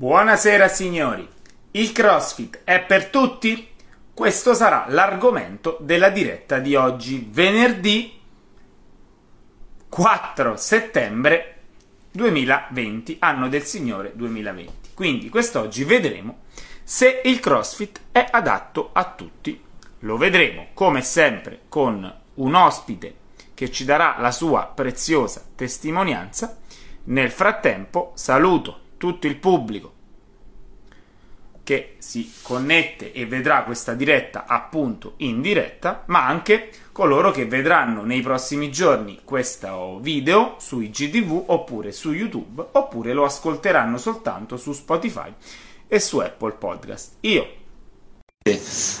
Buonasera signori, il CrossFit è per tutti? Questo sarà l'argomento della diretta di oggi, venerdì 4 settembre 2020, anno del Signore 2020. Quindi quest'oggi vedremo se il CrossFit è adatto a tutti. Lo vedremo come sempre con un ospite che ci darà la sua preziosa testimonianza. Nel frattempo saluto tutto il pubblico che si connette e vedrà questa diretta appunto in diretta, ma anche coloro che vedranno nei prossimi giorni questo video su IGTV oppure su YouTube oppure lo ascolteranno soltanto su Spotify e su Apple Podcast. Io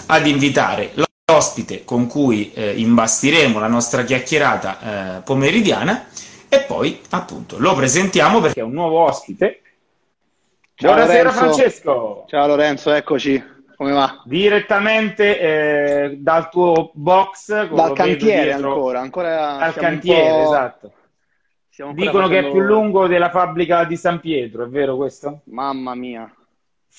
ad invitare l'ospite con cui eh, imbastiremo la nostra chiacchierata eh, pomeridiana e poi appunto lo presentiamo perché è un nuovo ospite. Ciao, Buonasera Lorenzo. Francesco. Ciao Lorenzo, eccoci. Come va? Direttamente eh, dal tuo box, Dal cantiere ancora, ancora Dal cantiere, esatto. Dicono che è facendo- più lungo della fabbrica di San Pietro, è vero questo? Mamma mia,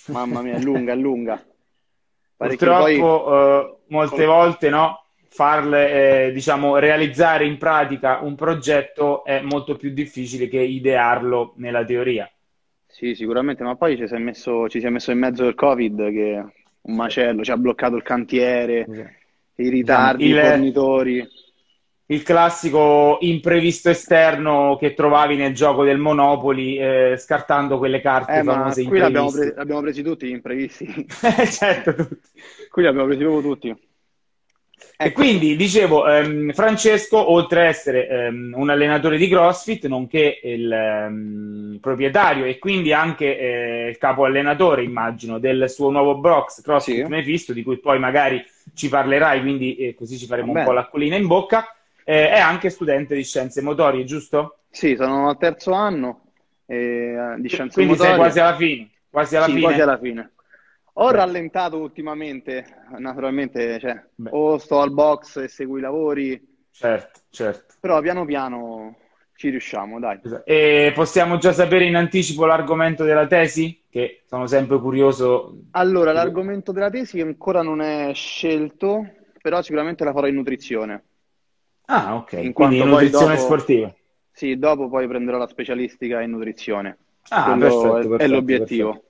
mamma mia, è lunga, è lunga. Pare che Purtroppo poi- eh, molte volte no, farle, eh, diciamo, realizzare in pratica un progetto è molto più difficile che idearlo nella teoria. Sì, sicuramente, ma poi ci si è messo, ci si è messo in mezzo il Covid che è un macello, ci ha bloccato il cantiere, i ritardi, il- i fornitori. Il classico imprevisto esterno che trovavi nel gioco del Monopoli, eh, scartando quelle carte Eh, famose qui l'abbiamo, pre- l'abbiamo presi tutti gli imprevisti. certo, tutti. Qui li abbiamo presi proprio tutti. E Ecco. quindi dicevo, ehm, Francesco, oltre a essere ehm, un allenatore di CrossFit, nonché il ehm, proprietario e quindi anche eh, il capo allenatore, immagino, del suo nuovo box CrossFit Sì. Mephisto, di cui poi magari ci parlerai, quindi eh, così ci faremo un Bene. po' l'acquolina in bocca, eh, è anche studente di scienze motorie, giusto? Sì, sono al terzo anno eh, di scienze Quindi sei motorie. quasi alla fine. Quasi alla Sì, fine. quasi alla fine. Ho Beh. rallentato ultimamente, naturalmente, cioè, o sto al box e seguo i lavori, Certo, certo. però piano piano ci riusciamo, dai. E possiamo già sapere in anticipo l'argomento della tesi? Che sono sempre curioso. Allora, l'argomento della tesi ancora non è scelto, però sicuramente la farò in nutrizione. Ah, ok. In Quindi quanto poi nutrizione dopo- sportiva. Sì, dopo poi prenderò la specialistica in nutrizione. Ah, Quello perfetto, è- perfetto, è l'obiettivo. perfetto.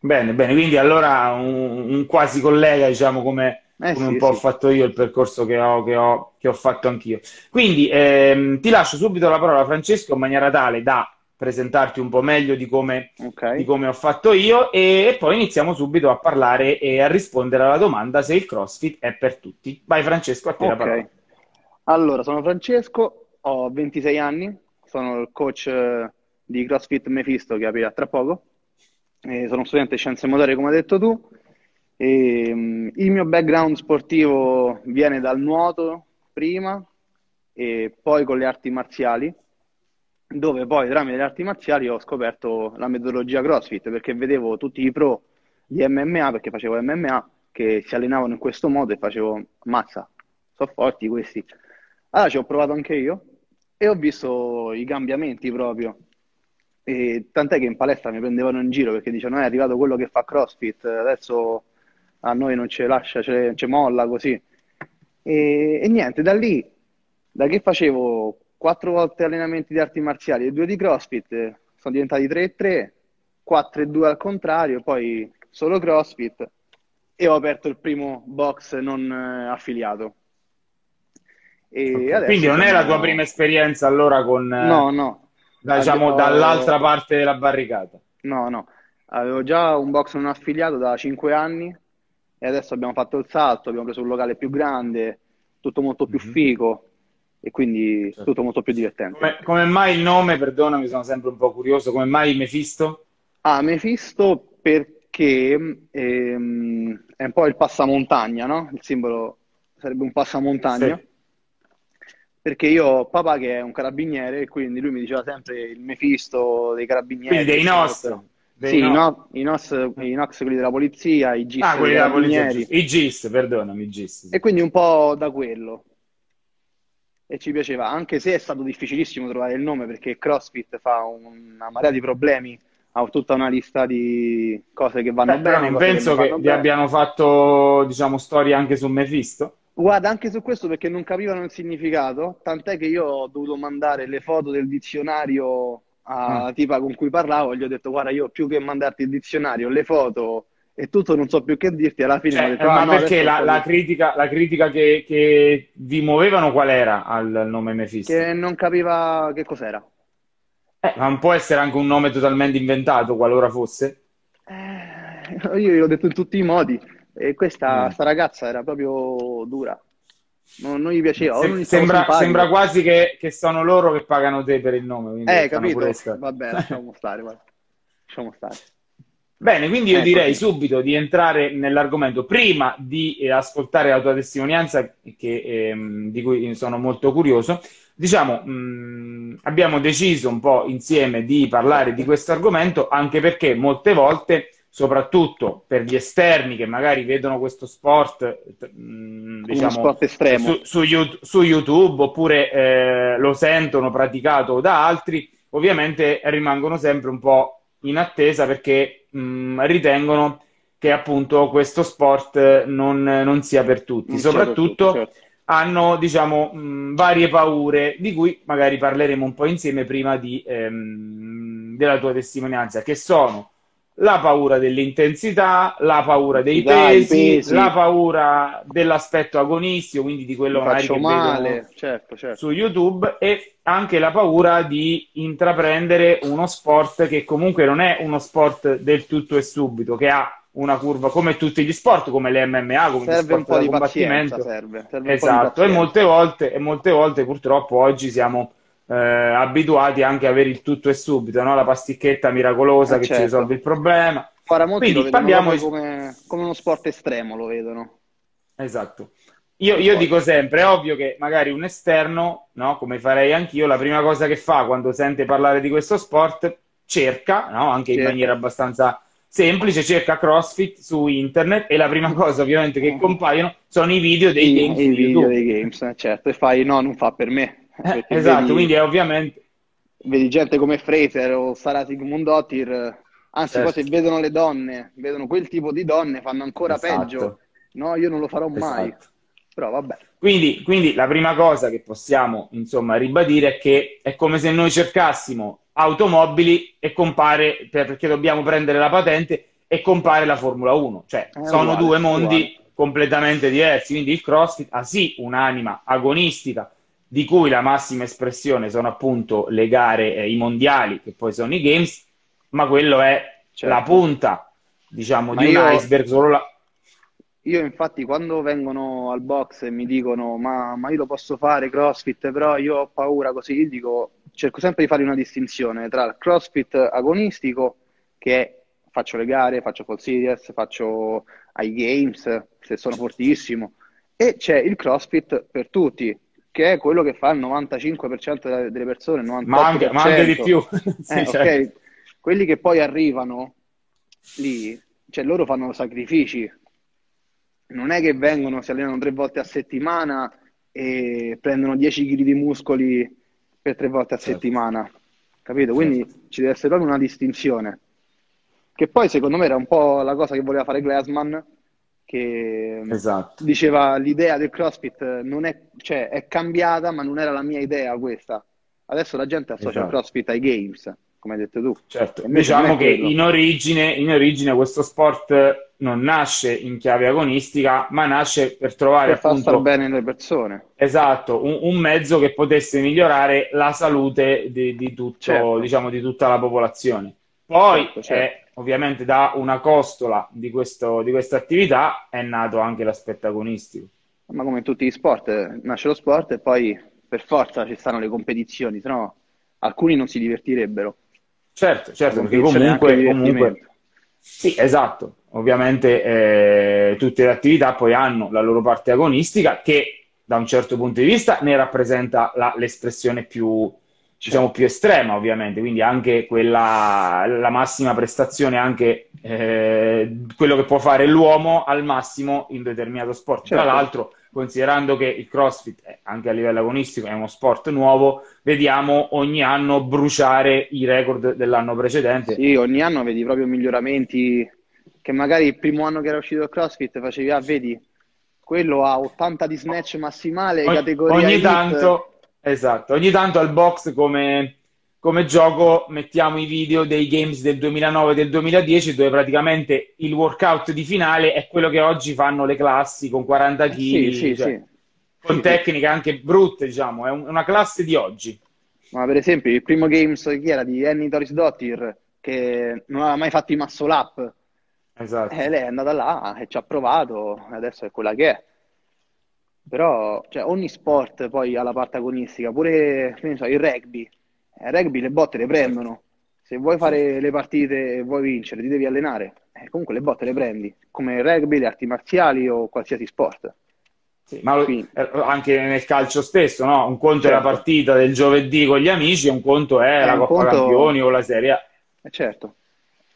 Bene, bene, quindi allora un, un quasi collega, diciamo, come, Eh come sì, un po' ho sì. fatto io, il percorso che ho, che ho- che ho fatto anch'io. Quindi ehm, ti lascio subito la parola, Francesco, in maniera tale da presentarti un po' meglio di come, Ok. di come ho fatto io e, poi iniziamo subito a parlare e a rispondere alla domanda se il CrossFit è per tutti. Vai Francesco, a te la parola. Allora, sono Francesco, ho 26 anni, sono il coach eh, di CrossFit Mephisto che aprirà tra poco. E sono studente di scienze motorie, come hai detto tu. E, mm, il mio background sportivo viene dal nuoto prima e poi con le arti marziali, dove poi tramite le arti marziali ho scoperto la metodologia CrossFit perché vedevo tutti i pro di MMA, perché facevo MMA, che si allenavano in questo modo e facevo, mazza, sono forti questi. Allora ci ho provato anche io e ho visto i cambiamenti proprio. E tant'è che in palestra mi prendevano in giro perché dicevano: "Eh, È arrivato quello che fa CrossFit, adesso a noi non ce lascia, ce, ce molla così. E, e niente, da lì, da che facevo quattro volte allenamenti di arti marziali e due di CrossFit, sono diventati 3 e 3, 4 e 2 al contrario, poi solo CrossFit e ho aperto il primo box non eh, affiliato. Ok. adesso Quindi non è la tua prima esperienza allora con, eh, No, no, diciamo, dall'altra parte della barricata? no, no. Avevo già un box non affiliato da 5 anni e adesso abbiamo fatto il salto, abbiamo preso un locale più grande, tutto molto più Mhm. figo e quindi Certo. tutto molto più divertente. Come, come mai il nome? Perdonami, sono sempre un po' curioso. Come mai Mephisto? Ah, Mephisto perché ehm, è un po' il passamontagna, no? Il simbolo sarebbe un passamontagna. Sì. Perché io ho papà che è un carabiniere e quindi lui mi diceva sempre il Mephisto dei carabinieri. Quindi dei nostri. Dei Sì, no- i, no- i NOS, i NOx quelli della polizia, i GIS Ah, quelli della polizia. I GIS, perdonami, i GIS. E quindi un po' da quello. E ci piaceva, anche se è stato difficilissimo trovare il nome perché CrossFit fa una marea di problemi ho tutta una lista di cose che vanno Beh, bene. non penso che, che vi abbiano fatto, diciamo, storie anche su Mephisto. Guarda, anche su questo perché non capivano il significato, tant'è che io ho dovuto mandare le foto del dizionario Mm. a tipa con cui parlavo, gli ho detto guarda io più che mandarti il dizionario, le foto e tutto non so più che dirti, alla fine Cioè, detto eh, ah ma no, perché la, ho la critica, la critica che, che vi muovevano qual era al nome Mephisto? Che non capiva che cos'era. Eh, ma non può essere anche un nome totalmente inventato, qualora fosse? Eh, io gliel'ho detto in tutti i modi e questa Mm. ragazza era proprio dura, non, non gli piaceva, stavo sembra, sembra quasi che, che sono loro che pagano te per il nome, Eh, capito? Vabbè, lasciamo stare. Lasciamo stare. Bene, quindi io Ecco, direi subito di entrare nell'argomento prima di eh, ascoltare la tua testimonianza, che, ehm, di cui sono molto curioso. Diciamo, mh, abbiamo deciso un po' insieme di parlare di questo argomento, anche perché molte volte, soprattutto per gli esterni che magari vedono questo sport, Uno diciamo, sport estremo. su, su su YouTube oppure eh, lo sentono praticato da altri, ovviamente rimangono sempre un po' in attesa perché mh, ritengono che appunto questo sport non, non sia per tutti. Non sia per Soprattutto tutti, certo. hanno, diciamo, mh, varie paure di cui magari parleremo un po' insieme prima di, ehm, della tua testimonianza, che sono la paura dell'intensità, la paura dei pesi, pesi. la paura dell'aspetto agonistico, quindi di quello magari che male, certo, certo. su YouTube e anche la paura di intraprendere uno sport che comunque non è uno sport del tutto e subito, che ha una curva come tutti gli sport, come le MMA, come gli Serve un sport po' da di pazienza, combattimento. serve, serve un po' di Esatto, e pazienza. molte volte, e molte volte purtroppo oggi siamo eh, abituati anche a avere il tutto e subito, no? La pasticchetta miracolosa Eh, che ci certo. risolve il problema. Ora molti Quindi parliamo come, come uno sport estremo, lo vedono. Esatto. Io, io dico sempre, è ovvio che magari un esterno, no, come farei anch'io, la prima cosa che fa quando sente parlare di questo sport, cerca, no, anche in Cerca. maniera abbastanza semplice, cerca CrossFit su internet e la prima cosa ovviamente che compaiono sono i video dei I, games i video dei games, eh, certo, e fai no, non fa per me. Eh, esatto, vedi, quindi è ovviamente... vedi gente come Fraser o Sara Sigmundottir, eh, anzi Certo. poi se vedono le donne, vedono quel tipo di donne, fanno ancora Esatto. peggio. No, io non lo farò mai. Esatto. Però vabbè. Quindi, quindi la prima cosa che possiamo, insomma, ribadire è che è come se noi cercassimo automobili e compare, per- perché dobbiamo prendere la patente e compare la Formula 1. Cioè, È sono uguale, due mondi uguale. completamente diversi. Quindi il CrossFit ha sì un'anima agonistica, di cui la massima espressione sono appunto le gare, eh, i mondiali, che poi sono i games, ma quello è Certo. la punta, diciamo, Ma di un io- iceberg. Solo la... Io infatti quando vengono al box e mi dicono ma, ma io lo posso fare CrossFit, però io ho paura così, io dico, cerco sempre di fare una distinzione tra il CrossFit agonistico, che è faccio le gare, faccio full series, faccio ai games, se sono fortissimo, e c'è il CrossFit per tutti, che è quello che fa il 95% delle delle persone, il 98%. Ma anche, ma anche di più. Sì, Eh, certo. ok, quelli che poi arrivano lì, cioè loro fanno sacrifici, non è che vengono, si allenano tre volte a settimana e prendono 10 kg di muscoli per tre volte a Certo. settimana, capito? Quindi ci deve essere proprio una distinzione. Che poi secondo me era un po' la cosa che voleva fare Glassman, che Esatto. diceva l'idea del CrossFit non è, cioè, è cambiata, ma non era la mia idea questa. Adesso la gente associa il Esatto. CrossFit ai games, come hai detto tu. Certo, diciamo che in origine, in origine questo sport non nasce in chiave agonistica, ma nasce per trovare Per far star appunto bene le persone. esatto, un, un mezzo che potesse migliorare la salute di, di tutto, Certo. diciamo, di tutta la popolazione. Poi, Certo, certo. è, ovviamente, da una costola di, questo, di questa attività è nato anche l'aspetto agonistico. Ma come tutti gli sport, eh, nasce lo sport e poi per forza ci stanno le competizioni, sennò alcuni non si divertirebbero. Certo, certo, Per perché anche comunque, comunque. Sì, esatto. Ovviamente eh, tutte le attività poi hanno la loro parte agonistica che da un certo punto di vista ne rappresenta la- l'espressione più, diciamo, più estrema, ovviamente, quindi anche quella, la massima prestazione, anche eh, quello che può fare l'uomo al massimo in determinato sport. Tra Certo. l'altro, considerando che il CrossFit, anche a livello agonistico, è uno sport nuovo, vediamo ogni anno bruciare i record dell'anno precedente. Sì, ogni anno vedi proprio miglioramenti che magari il primo anno che era uscito il CrossFit facevi, ah, vedi, quello ha 80 di snatch massimale, ogni, categoria Ogni elite. tanto, esatto, ogni tanto al box come come gioco mettiamo i video dei games del 2009 e del 2010 dove praticamente il workout di finale è quello che oggi fanno le classi con 40 kg, Sì, sì, cioè, sì. con tecniche anche brutte, diciamo, è un- una classe di oggi. Ma per esempio, il primo Games chi era di Annie Doris Dottir, che non aveva mai fatto i muscle up, Esatto. e lei è andata là e ci ha provato, e adesso è quella che è. Però, cioè, ogni sport poi ha la parte agonistica, pure, so, il rugby. Il rugby le botte le prendono. Se vuoi fare le partite e vuoi vincere, ti devi allenare. Eh, comunque le botte le prendi, come il rugby, le arti marziali o qualsiasi sport. Sì, ma lo- eh, anche nel calcio stesso, no? Un conto è la Certo. partita del giovedì con gli amici, un conto è Eh, la Coppa conto- Campioni o la Serie A. Eh, certo,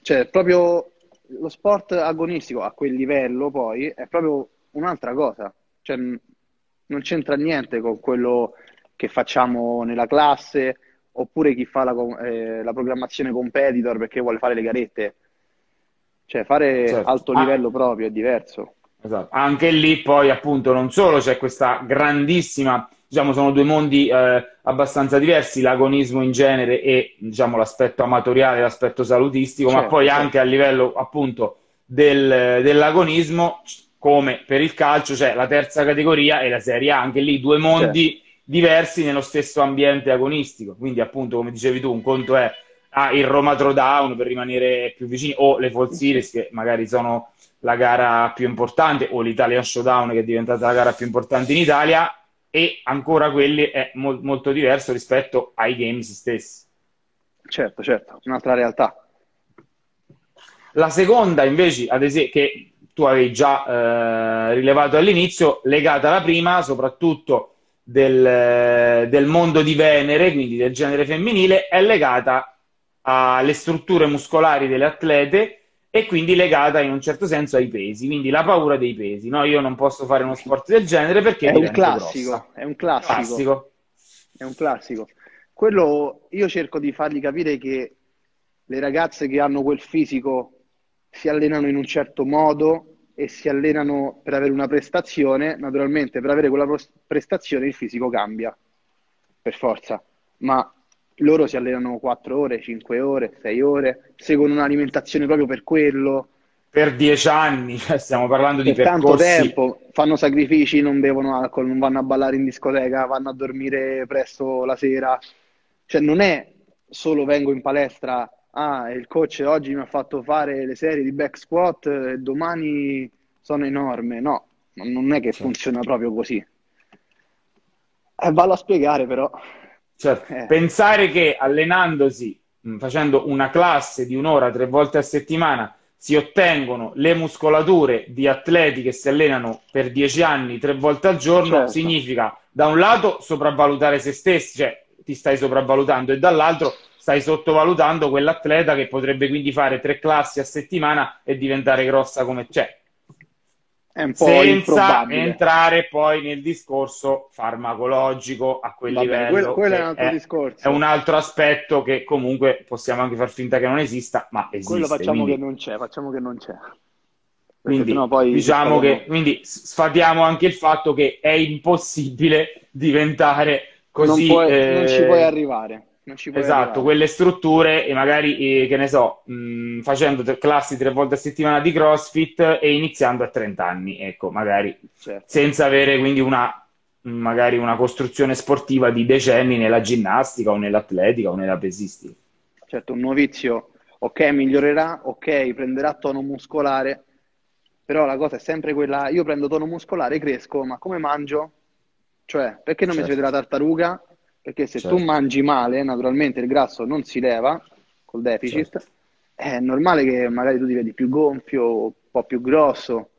cioè proprio lo sport agonistico a quel livello poi è proprio un'altra cosa, cioè non c'entra niente con quello che facciamo nella classe oppure chi fa la, eh, la programmazione competitor perché vuole fare le garette, cioè fare Certo. alto Ah. livello proprio è diverso. Esatto. Anche lì poi appunto non solo c'è questa grandissima, diciamo sono due mondi eh, abbastanza diversi, l'agonismo in genere e diciamo l'aspetto amatoriale, l'aspetto salutistico, ma Certo, poi certo. anche a livello appunto del- dell'agonismo, come per il calcio c'è la terza categoria e la Serie A, anche lì due mondi diversi nello stesso ambiente agonistico. Quindi appunto come dicevi tu, un conto è ah, il Roma Throwdown per rimanere più vicini o le Fall Series che magari sono la gara più importante o l'Italian Showdown che è diventata la gara più importante in Italia e ancora quelli è mol- molto diverso rispetto ai games stessi. Certo, certo, un'altra realtà. La seconda invece, ad esempio, che tu avevi già eh, rilevato all'inizio, legata alla prima, soprattutto del, del mondo di Venere, quindi del genere femminile, è legata alle strutture muscolari delle atlete e quindi legata in un certo senso ai pesi, quindi la paura dei pesi. No, io non posso fare uno sport del genere perché È un classico, grossa. è un classico. Classico. È un classico. Quello io cerco di fargli capire che le ragazze che hanno quel fisico si allenano in un certo modo e si allenano per avere una prestazione. Naturalmente, per avere quella prestazione il fisico cambia, per forza. Ma loro si allenano 4 ore, 5 ore, 6 ore, seguono un'alimentazione proprio per quello. Per dieci anni, cioè, stiamo parlando di per tanto percorsi tempo, fanno sacrifici, non bevono alcol, non vanno a ballare in discoteca, vanno a dormire presto la sera. Cioè, non è solo vengo in palestra, ah, il coach oggi mi ha fatto fare le serie di back squat e domani sono enorme. No, non è che Certo. funziona proprio così. Eh, vallo a spiegare, però. Certo, Eh. pensare che allenandosi, facendo una classe di un'ora tre volte a settimana, si ottengono le muscolature di atleti che si allenano per dieci anni tre volte al giorno, Certo. significa da un lato sopravvalutare se stessi, cioè ti stai sopravvalutando, e dall'altro stai sottovalutando quell'atleta che potrebbe quindi fare tre classi a settimana e diventare grossa come c'è È un po' senza entrare poi nel discorso farmacologico a quel Va bene, livello. quello, quello è un altro è, discorso. è un altro aspetto che comunque possiamo anche far finta che non esista, ma esiste. Quello facciamo quindi, che non c'è, facciamo che non c'è. Quindi poi diciamo che quindi sfatiamo anche il fatto che è impossibile diventare così. non, puoi- eh, non ci puoi arrivare. Esatto, arrivare. quelle strutture e magari, eh, che ne so, mh, facendo tre- classi tre volte a settimana di CrossFit e iniziando a 30 anni, ecco, magari Certo. senza avere quindi una, magari una costruzione sportiva di decenni nella ginnastica o nell'atletica o nella pesistica. Certo, un novizio, ok, migliorerà, ok, prenderà tono muscolare, però la cosa è sempre quella, io prendo tono muscolare, cresco, ma come mangio? Cioè, perché non mi si Certo. vede la tartaruga? Perché se Certo. tu mangi male, naturalmente il grasso non si leva col deficit, Certo. è normale che magari tu ti vedi più gonfio, un po' più grosso,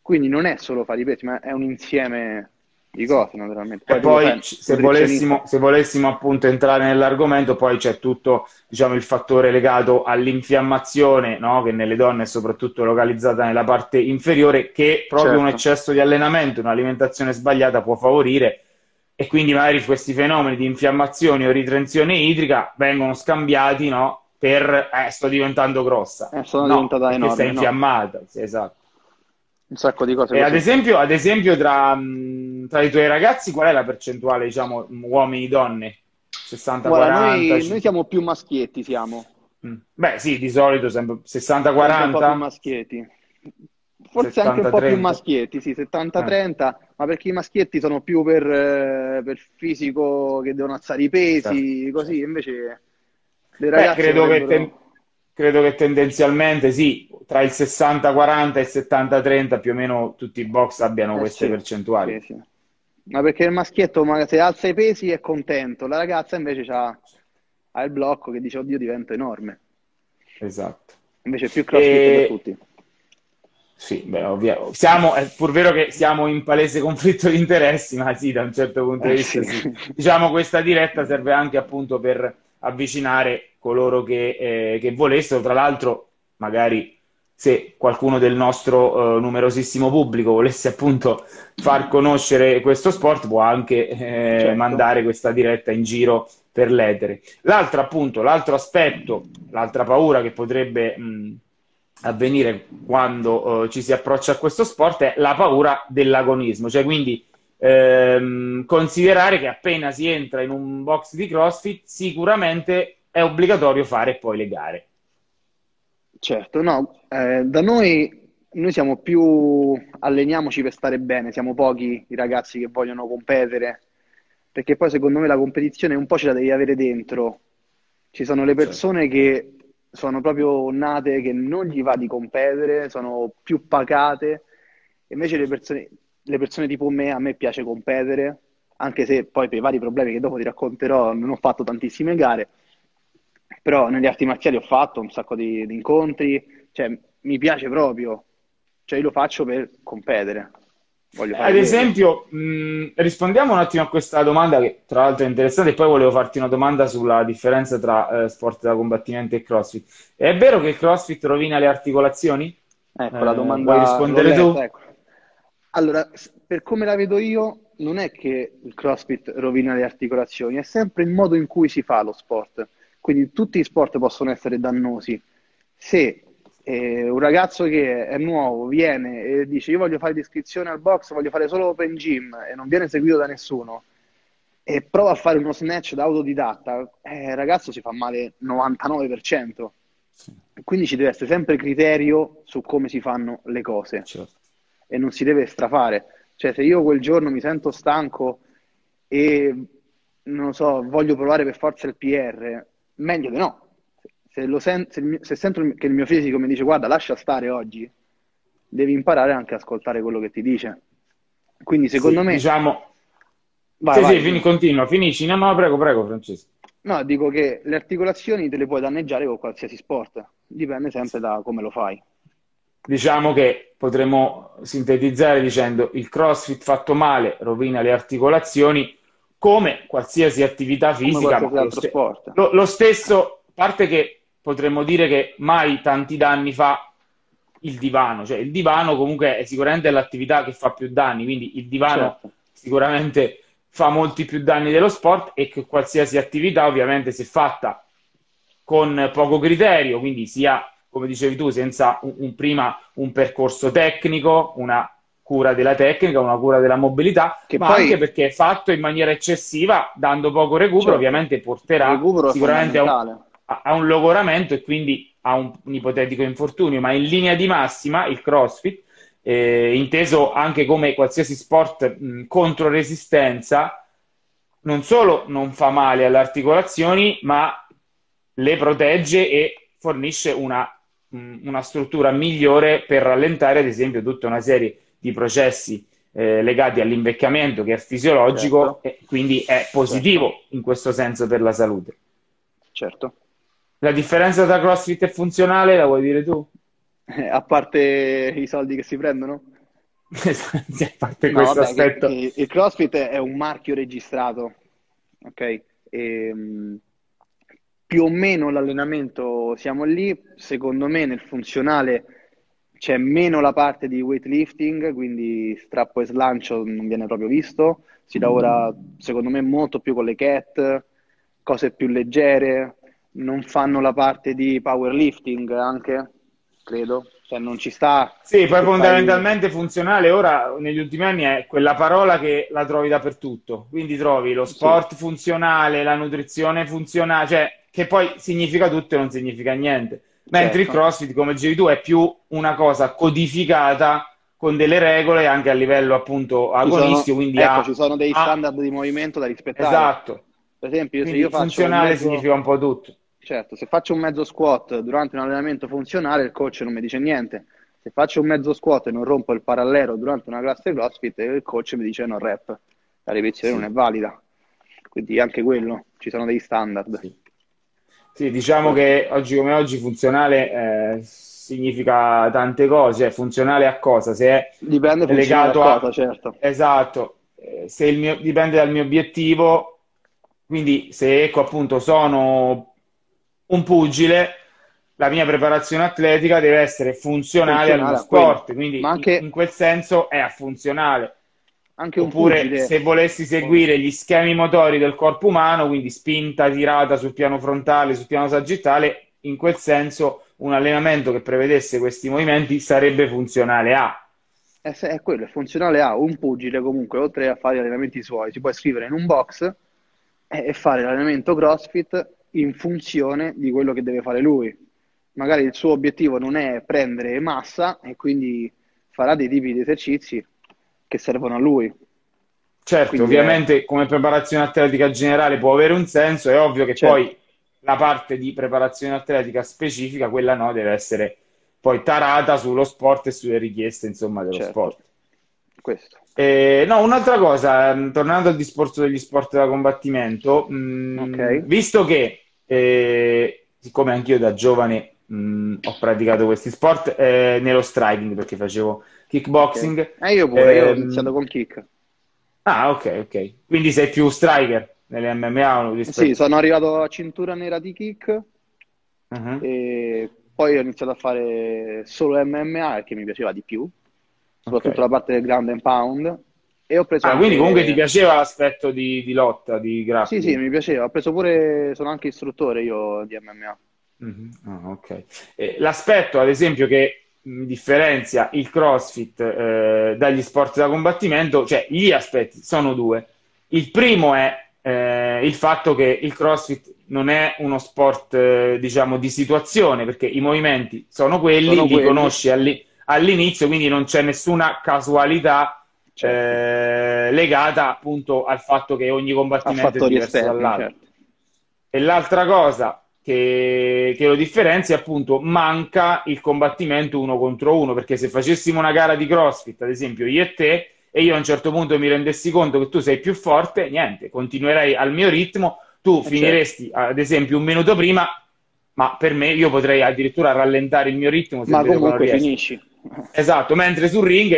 quindi non è solo fare i pesi, ma è un insieme di cose, naturalmente. Poi, e poi se volessimo, se volessimo appunto entrare nell'argomento, poi c'è tutto diciamo, il fattore legato all'infiammazione, no? che nelle donne è soprattutto localizzata nella parte inferiore, che proprio certo. un eccesso di allenamento, un'alimentazione sbagliata può favorire e quindi magari questi fenomeni di infiammazione o ritrenzione idrica vengono scambiati no? per eh, sto diventando grossa. Eh, sono no, diventata enorme. Sei infiammata, no? sì, esatto un sacco di cose. E ad esempio, ad esempio tra, tra, i tuoi ragazzi, qual è la percentuale, diciamo, uomini-donne? 60-40? Noi, noi, siamo più maschietti, siamo. Mm. Beh, sì, di solito sempre 60-40. Un po' più maschietti. Forse 70, anche un po' 30. più maschietti, sì, 70-30, eh. ma perché i maschietti sono più per, eh, per fisico che devono alzare i pesi, certo. così, invece le ragazze... Beh, credo che... Te credo che tendenzialmente sì, tra il 60-40 e il 70-30 più o meno tutti i box abbiano eh queste sì, percentuali. Sì, sì. Ma perché il maschietto se alza i pesi è contento, la ragazza invece ha, ha il blocco che dice oddio divento enorme. Esatto. Invece più crossfit e... per tutti. Sì, beh, ovvio. Siamo, è pur vero che siamo in palese conflitto di interessi, ma sì, da un certo punto di eh, vista sì. Diciamo questa diretta serve anche appunto per avvicinare coloro che, eh, che volessero. Tra l'altro, magari se qualcuno del nostro eh, numerosissimo pubblico volesse appunto far conoscere questo sport, può anche eh, certo. mandare questa diretta in giro per l'etere. L'altro appunto, l'altro aspetto, l'altra paura che potrebbe mh, avvenire quando uh, ci si approccia a questo sport è la paura dell'agonismo, cioè quindi ehm, considerare che appena si entra in un box di CrossFit sicuramente è obbligatorio fare poi le gare. Certo, no, eh, da noi noi siamo più alleniamoci per stare bene, siamo pochi i ragazzi che vogliono competere, perché poi secondo me la competizione un po' ce la devi avere dentro. Ci sono le persone certo. che sono proprio nate che non gli va di competere, sono più pacate, invece le persone, le persone tipo me, a me piace competere, anche se poi per i vari problemi che dopo ti racconterò non ho fatto tantissime gare, però negli arti marziali ho fatto un sacco di, di incontri, cioè mi piace proprio, cioè io lo faccio per competere. Ad esempio, mh, rispondiamo un attimo a questa domanda che tra l'altro è interessante e poi volevo farti una domanda sulla differenza tra eh, sport da combattimento e crossfit. È vero che il crossfit rovina le articolazioni? Ecco, eh, la domanda... Vuoi rispondere tu? Ecco. Allora, per come la vedo io, non è che il CrossFit rovina le articolazioni, è sempre il modo in cui si fa lo sport. Quindi tutti gli sport possono essere dannosi. Se eh, un ragazzo che è nuovo viene e dice io voglio fare l'iscrizione al box, voglio fare solo open gym e non viene seguito da nessuno e prova a fare uno snatch da autodidatta, eh, il ragazzo si fa male 99%. Quindi ci deve essere sempre criterio su come si fanno le cose. Certo e non si deve strafare. Cioè, se io quel giorno mi sento stanco e non so, voglio provare per forza il PR, meglio di no. Se, sen- se, se sento che il mio fisico mi dice guarda, lascia stare oggi, devi imparare anche ad ascoltare quello che ti dice. Quindi, secondo sì, me. Diciamo. Vai, sì, vai, sì, fin- continua, finisci. No, no, prego, prego, Francesco. No, dico che le articolazioni te le puoi danneggiare con qualsiasi sport, dipende sempre da come lo fai diciamo che potremmo sintetizzare dicendo il crossfit fatto male rovina le articolazioni come qualsiasi attività fisica, come lo, st- lo, lo, stesso, a parte che potremmo dire che mai tanti danni fa il divano, cioè il divano comunque è sicuramente l'attività che fa più danni, quindi il divano certo. sicuramente fa molti più danni dello sport e che qualsiasi attività ovviamente se fatta con poco criterio, quindi sia come dicevi tu, senza un, un, prima un percorso tecnico, una cura della tecnica, una cura della mobilità, che ma poi... anche perché è fatto in maniera eccessiva, dando poco recupero, certo. ovviamente porterà sicuramente a un, a un, logoramento e quindi a un, un, ipotetico infortunio, ma in linea di massima il CrossFit, eh, inteso anche come qualsiasi sport mh, contro resistenza, non solo non fa male alle articolazioni, ma le protegge e fornisce una una struttura migliore per rallentare, ad esempio, tutta una serie di processi eh, legati all'invecchiamento che è fisiologico certo. e quindi è positivo certo. in questo senso per la salute. Certo. La differenza tra CrossFit e funzionale la vuoi dire tu? Eh, a parte i soldi che si prendono? a parte No, questo vabbè, aspetto. che il CrossFit è un marchio registrato, ok? Ehm, più o meno l'allenamento siamo lì, secondo me nel funzionale c'è meno la parte di weightlifting, quindi strappo e slancio non viene proprio visto, si lavora secondo me molto più con le cat, cose più leggere, non fanno la parte di powerlifting anche, credo, cioè non ci sta Sì, poi che fai... fondamentalmente funzionale ora negli ultimi anni è quella parola che la trovi dappertutto. Quindi trovi lo Sì, sport funzionale, la nutrizione funzionale, cioè che poi significa tutto e non significa niente. Mentre il certo. CrossFit, come dicevi tu, è più una cosa codificata con delle regole anche a livello appunto Ci sono, agonistico, quindi ecco, ha, ci sono dei ha- standard di movimento da rispettare. esatto. Per esempio, se Quindi io faccio un funzionale mezzo, significa un po' tutto. certo, se faccio un mezzo squat durante un allenamento funzionale, il coach non mi dice niente. Se faccio un mezzo squat e non rompo il parallelo durante una classe CrossFit, il coach mi dice non rep, la ripetizione non Sì. è valida. Quindi anche quello, ci sono dei standard. Sì. Sì, diciamo che oggi come oggi funzionale eh, significa tante cose, funzionale a cosa? Se è Dipende legato a cosa, certo. Esatto, eh, se il mio... dipende dal mio obiettivo, quindi se ecco appunto sono un pugile, la mia preparazione atletica deve essere funzionale Funzionale a quello. sport, quindi anche, in quel senso è a funzionale. Anche un Oppure pugile, se volessi seguire gli schemi motori del corpo umano, quindi spinta, tirata sul piano frontale, sul piano sagittale, in quel senso un allenamento che prevedesse questi movimenti sarebbe funzionale a. è, è quello, è funzionale a un pugile comunque, oltre a fare gli allenamenti suoi, si può iscrivere in un box e fare l'allenamento CrossFit in funzione di quello che deve fare lui. Magari il suo obiettivo non è prendere massa e quindi farà dei tipi di esercizi che servono a lui. Certo, Quindi ovviamente come preparazione atletica generale può avere un senso, è ovvio che certo, poi la parte di preparazione atletica specifica, quella no, deve essere poi tarata sullo sport e sulle richieste, insomma, dello certo, sport. questo. Eh, no, un'altra cosa, ehm, tornando al discorso degli sport da combattimento, mh, Ok, visto che, eh, siccome anch'io da giovane mh, ho praticato questi sport, eh, nello striking, perché facevo kickboxing, E io pure, io ho ehm, iniziato con kick. ah, ok, ok, quindi sei più striker nelle MMA Sì, rispetto... sono arrivato a cintura nera di kick Mhm. e poi ho iniziato a fare solo MMA perché mi piaceva di più, soprattutto Ok. la parte del ground and pound e ho preso Ah, quindi comunque ti anche... piaceva l'aspetto di, di lotta, di Sì, sì, grappling? mi piaceva, ho preso pure, sono anche istruttore io di MMA. Mhm. Ah, ok. Eh, l'aspetto, ad esempio, che mh, differenzia il CrossFit eh, dagli sport da combattimento, cioè gli aspetti sono due. Il primo è eh, il fatto che il CrossFit non è uno sport, eh, diciamo, di situazione, perché i movimenti sono quelli, Sono li quelli, conosci alli- all'inizio, quindi non c'è nessuna casualità certo, eh, legata appunto al fatto che ogni combattimento è diverso esterni, dall'altro. certo. E l'altra cosa che, che lo differenzia, appunto, manca il combattimento uno contro uno, perché se facessimo una gara di CrossFit, ad esempio io e te, e io a un certo punto mi rendessi conto che tu sei più forte, niente, continuerei al mio ritmo, tu Eh certo, finiresti ad esempio un minuto prima, ma per me io potrei addirittura rallentare il mio ritmo se ma comunque finisci. Esatto, mentre sul ring,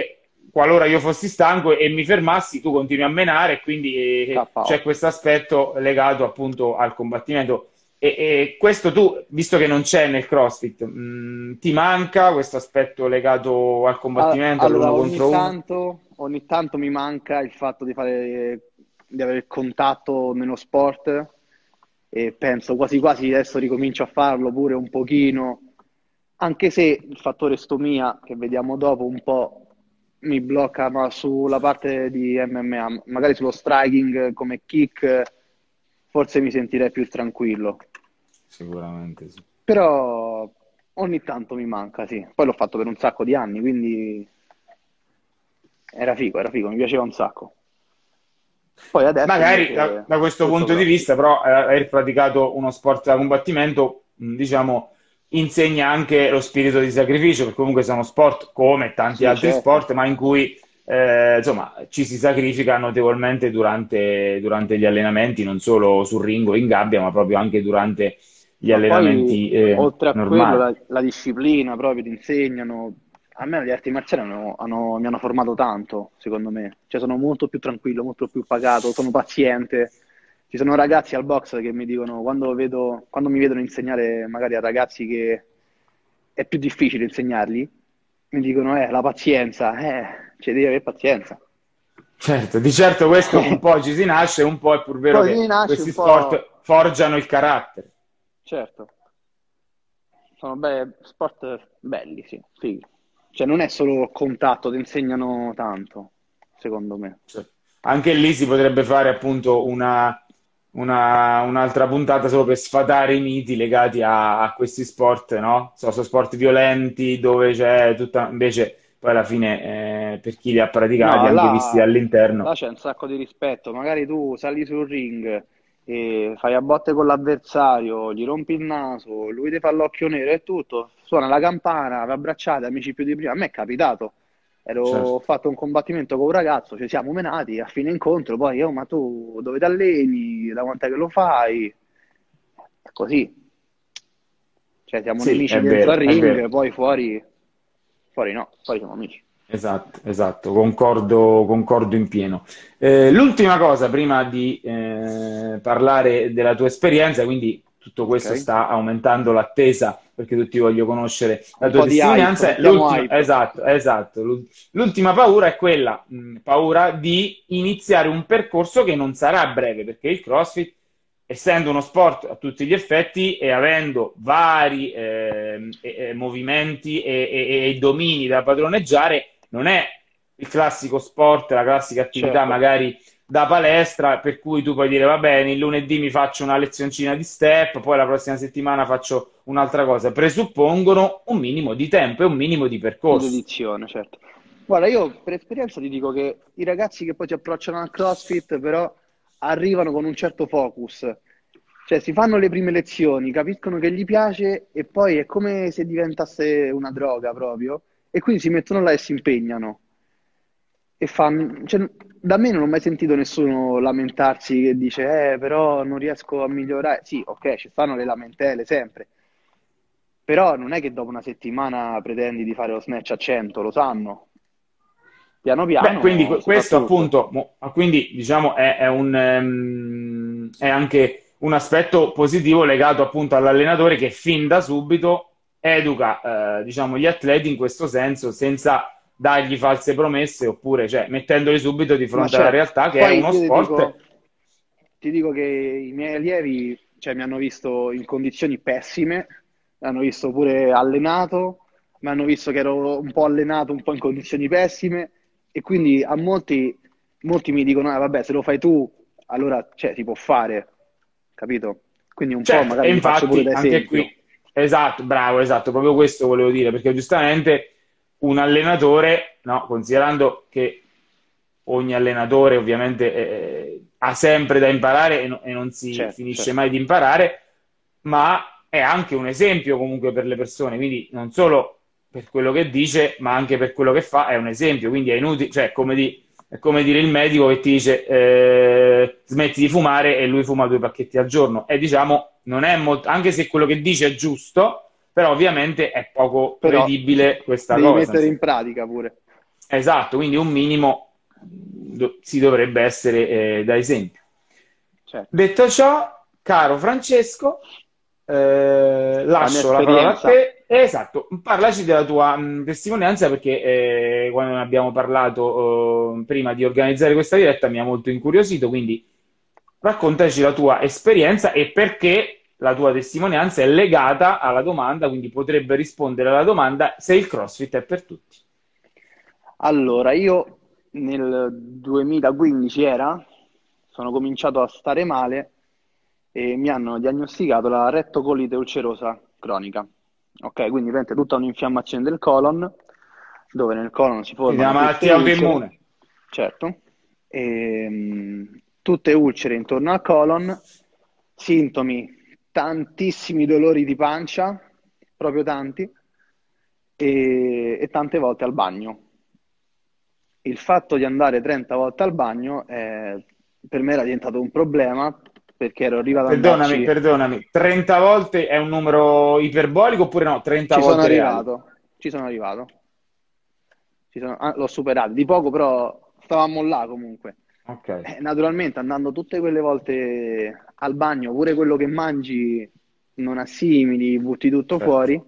qualora io fossi stanco e mi fermassi, tu continui a menare, quindi eh, c'è questo aspetto legato appunto al combattimento. E, e questo tu, visto che non c'è nel CrossFit, mh, ti manca questo aspetto legato al combattimento, Allora, all'uno ogni contro uno? tanto, ogni tanto mi manca il fatto di fare, di avere contatto nello sport e penso quasi quasi adesso ricomincio a farlo pure un pochino, anche se il fattore stomia che vediamo dopo un po' mi blocca ma sulla parte di MMA, magari sullo striking come kick forse mi sentirei più tranquillo, Sicuramente sì. però ogni tanto mi manca, sì. Poi l'ho fatto per un sacco di anni, quindi era figo, era figo, mi piaceva un sacco. Poi adesso Magari da, invece da questo tutto punto di vista, però, eh, aver praticato uno sport da combattimento, diciamo, insegna anche lo spirito di sacrificio, perché comunque sono sport come tanti Sì, altri certo. sport, ma in cui eh, insomma, ci si sacrifica notevolmente durante, durante gli allenamenti, non solo sul ring o in gabbia, ma proprio anche durante gli Ma allenamenti poi, eh, oltre a quello, normali. la, la disciplina proprio ti insegnano, a me gli arti marziali hanno- hanno- mi hanno formato tanto, secondo me. Cioè, sono molto più tranquillo, molto più pagato, sono paziente. Ci sono ragazzi al box che mi dicono, quando vedo, quando mi vedono insegnare magari a ragazzi che è più difficile insegnargli, mi dicono, eh, la pazienza, eh, cioè devi avere pazienza. Certo, di certo questo un po' ci si nasce, un po' è pur vero Poi che nasce questi sport forgiano il carattere. Certo, sono be- sport belli, sì, fighi. Cioè, non è solo contatto, ti insegnano tanto, secondo me. Cioè, anche lì si potrebbe fare appunto una, una- un'altra puntata solo per sfatare i miti legati a, a questi sport, no? So- sono sport violenti dove c'è tutta, invece poi alla fine eh, per chi li ha praticati, No, anche visti là, là c'è un sacco di rispetto. Magari tu sali sul ring e fai a botte con l'avversario, gli rompi il naso, lui ti fa l'occhio nero e tutto, suona la campana, vi abbracciate, amici più di prima. A me è capitato. Ero, certo. fatto un combattimento con un ragazzo, ci siamo menati a fine incontro, poi, oh, ma tu dove ti alleni? Da quant'è che lo fai? È così. Cioè, siamo Sì, nemici dentro al vero, è ring, poi fuori, fuori no, fuori siamo amici. Esatto, esatto, concordo, concordo in pieno. Eh, l'ultima cosa, prima di eh, parlare della tua esperienza, quindi tutto questo Ok? sta aumentando l'attesa perché tutti voglio conoscere la tua testimonianza. L'ultima, esatto, esatto. L'ul- L'ultima paura è quella, mh, paura di iniziare un percorso che non sarà breve, perché il CrossFit, essendo uno sport a tutti gli effetti e avendo vari ehm, e- e movimenti e, e- e domini da padroneggiare, non è il classico sport, la classica attività Certo. magari da palestra, per cui tu puoi dire, va bene, il lunedì mi faccio una lezioncina di step, poi la prossima settimana faccio un'altra cosa. Presuppongono un minimo di tempo e un minimo di percorso. dedizione, certo. Guarda, io per esperienza ti dico che i ragazzi che poi si approcciano al CrossFit, però arrivano con un certo focus. Cioè, si fanno le prime lezioni, capiscono che gli piace e poi è come se diventasse una droga proprio. E quindi si mettono là e si impegnano. E fanno, cioè, da me non ho mai sentito nessuno lamentarsi che dice, eh, però non riesco a migliorare. Sì, ok, ci stanno le lamentele sempre. Però non è che dopo una settimana pretendi di fare lo snatch a 100, lo sanno. Piano Beh, quindi piano si fa questo appunto, ah, quindi diciamo è, è un, ehm, è anche un aspetto positivo legato appunto all'allenatore che fin da subito educa, eh, diciamo, gli atleti in questo senso senza dargli false promesse oppure, cioè, mettendoli subito di fronte alla certo, realtà che è poi uno io ti sport. dico, ti dico che i miei allievi, cioè, mi hanno visto in condizioni pessime, mi hanno visto pure allenato, mi hanno visto che ero un po' allenato, un po' in condizioni pessime e quindi a molti, molti mi dicono, ah, vabbè, se lo fai tu, allora, cioè, si può fare, capito? Quindi un po' Certo, e magari li faccio pure infatti da anche esempio. qui, esatto, bravo, esatto, proprio questo volevo dire, perché giustamente un allenatore, no, considerando che ogni allenatore ovviamente eh, ha sempre da imparare e, no- e non si Certo, finisce certo. mai di imparare, ma è anche un esempio comunque per le persone, quindi non solo per quello che dice, ma anche per quello che fa, è un esempio, quindi è inutile, cioè è come, di- è come dire il medico che ti dice eh, smetti di fumare e lui fuma due pacchetti al giorno, e diciamo, non è molto, anche se quello che dice è giusto, però ovviamente è poco Però credibile questa devi cosa. mettere in pratica pure. Esatto, quindi un minimo do- si dovrebbe essere eh, da esempio. Certo. Detto ciò, caro Francesco, eh, La lascio la parola a te. Esatto, parlaci della tua mh, testimonianza perché eh, quando ne abbiamo parlato eh, prima di organizzare questa diretta mi ha molto incuriosito, quindi raccontaci la tua esperienza e perché la tua testimonianza è legata alla domanda, quindi potrebbe rispondere alla domanda se il CrossFit è per tutti. Allora, io nel 2015 era, sono cominciato a stare male e mi hanno diagnosticato la rettocolite ulcerosa cronica. Ok, quindi praticamente tutta un'infiammazione del colon, dove nel colon si Quindi una malattia autoimmune. certo, e, mh, tutte ulcere intorno al colon, sintomi, tantissimi dolori di pancia, proprio tanti, e, e tante volte al bagno. Il fatto di andare 30 volte al bagno eh, per me era diventato un problema perché ero arrivato ad Perdonami, andarci, perdonami, 30 volte è un numero iperbolico oppure no? 30 ci sono volte reali. arrivato, ci sono arrivato. sono, ah, l'ho superato di poco, però stavamo là comunque. Ok. Eh, naturalmente andando tutte quelle volte al bagno, pure quello che mangi non assimili, butti tutto Certo. fuori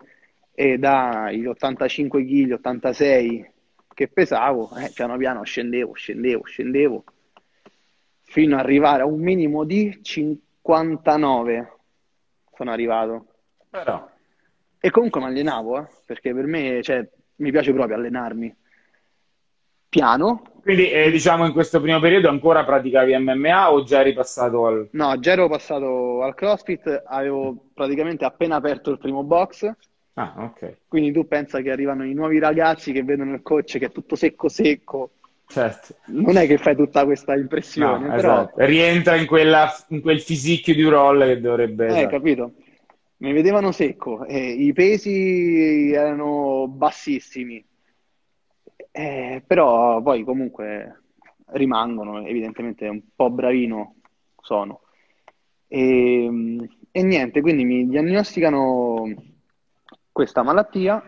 e dagli 85 kg, 86 che pesavo, eh, piano piano scendevo, scendevo, scendevo, fino ad arrivare a un minimo di 59 sono arrivato. Però, E comunque mi allenavo, eh, perché per me, cioè, mi piace proprio allenarmi. Piano, quindi eh, diciamo in questo primo periodo ancora praticavi MMA o già eri passato al... no, già ero passato al CrossFit, avevo praticamente appena aperto il primo box, Ah, ok. quindi tu pensa che arrivano i nuovi ragazzi che vedono il coach che è tutto secco secco, Certo. non è che fai tutta questa impressione, No, però, esatto. Rientra in quella, in quel fisicchio di un roll che dovrebbe... eh, esatto. capito? Mi vedevano secco e i pesi erano bassissimi, Eh, però poi comunque rimangono, evidentemente un po' bravino sono. E, e niente, quindi mi diagnosticano questa malattia,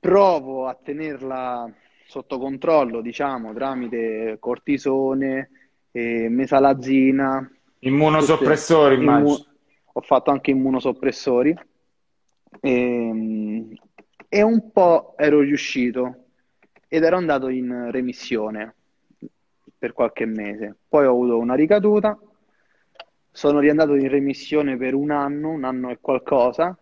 provo a tenerla sotto controllo, diciamo, tramite cortisone, eh, mesalazina, Immunosoppressori, immu- ho fatto anche immunosoppressori e, e un po' ero riuscito ed ero andato in remissione per qualche mese. Poi ho avuto una ricaduta, sono riandato in remissione per un anno, un anno e qualcosa,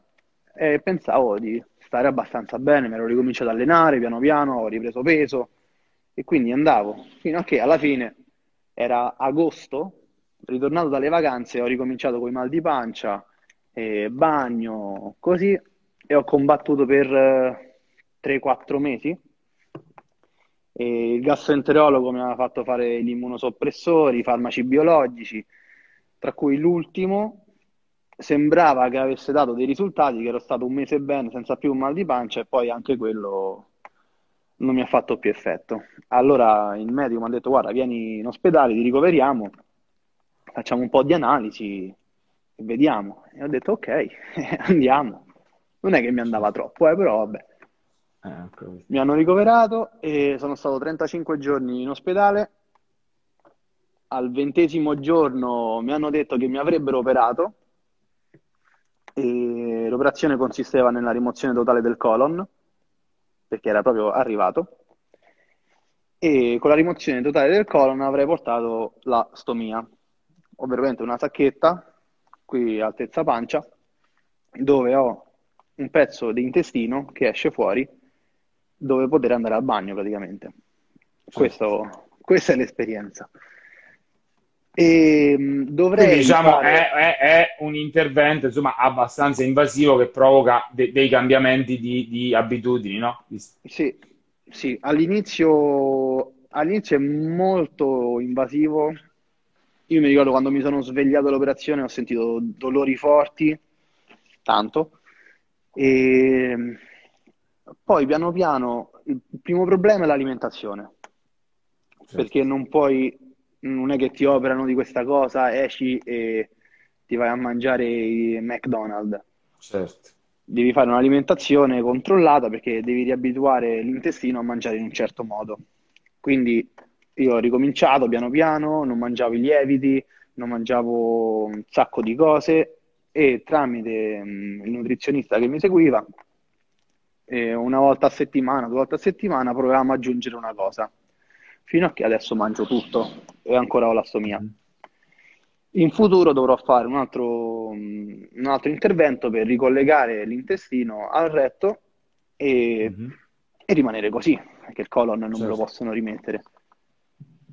e pensavo di stare abbastanza bene, mi ero ricominciato ad allenare piano piano, ho ripreso peso e quindi andavo fino a che alla fine era agosto, ritornato dalle vacanze, ho ricominciato con i mal di pancia, eh, bagno, così, e ho combattuto per eh, 3-4 mesi. E il gastroenterologo mi aveva fatto fare gli immunosoppressori, i farmaci biologici, tra cui l'ultimo sembrava che avesse dato dei risultati, che ero stato un mese bene senza più mal di pancia e poi anche quello non mi ha fatto più effetto. Allora il medico mi ha detto guarda, vieni in ospedale, ti ricoveriamo, facciamo un po' di analisi e vediamo. E ho detto ok, andiamo. Non è che mi andava troppo, eh, però vabbè. Eh, capito. Mi hanno ricoverato e sono stato 35 giorni in ospedale. Al ventesimo giorno mi hanno detto che mi avrebbero operato e l'operazione consisteva nella rimozione totale del colon, perché era proprio arrivato, e con la rimozione totale del colon avrei portato la stomia, ovviamente una sacchetta, qui altezza pancia, dove ho un pezzo di intestino che esce fuori, dove poter andare al bagno praticamente. Questo- questa è l'esperienza. E mh, dovrei Quindi diciamo fare- è, è- è un intervento insomma abbastanza invasivo che provoca de- dei cambiamenti di, di abitudini, no? Di- Sì, sì, all'inizio all'inizio è molto invasivo. Io mi ricordo quando mi sono svegliato all'operazione ho sentito dolori forti, tanto. E poi piano piano il primo problema è l'alimentazione, perché non puoi, non è che ti operano di questa cosa, esci e ti vai a mangiare i McDonald's Certo. devi fare un'alimentazione controllata perché devi riabituare l'intestino a mangiare in un certo modo. Quindi io ho ricominciato piano piano, non mangiavo i lieviti, non mangiavo un sacco di cose e tramite mm, il nutrizionista che mi seguiva, eh, una volta a settimana, due volte a settimana, provavamo ad aggiungere una cosa. Fino a che adesso mangio tutto e ancora ho la stomia. In futuro dovrò fare un altro, mm, un altro intervento per ricollegare l'intestino al retto e, Mhm. e rimanere così, perché il colon non me lo Certo. possono rimettere.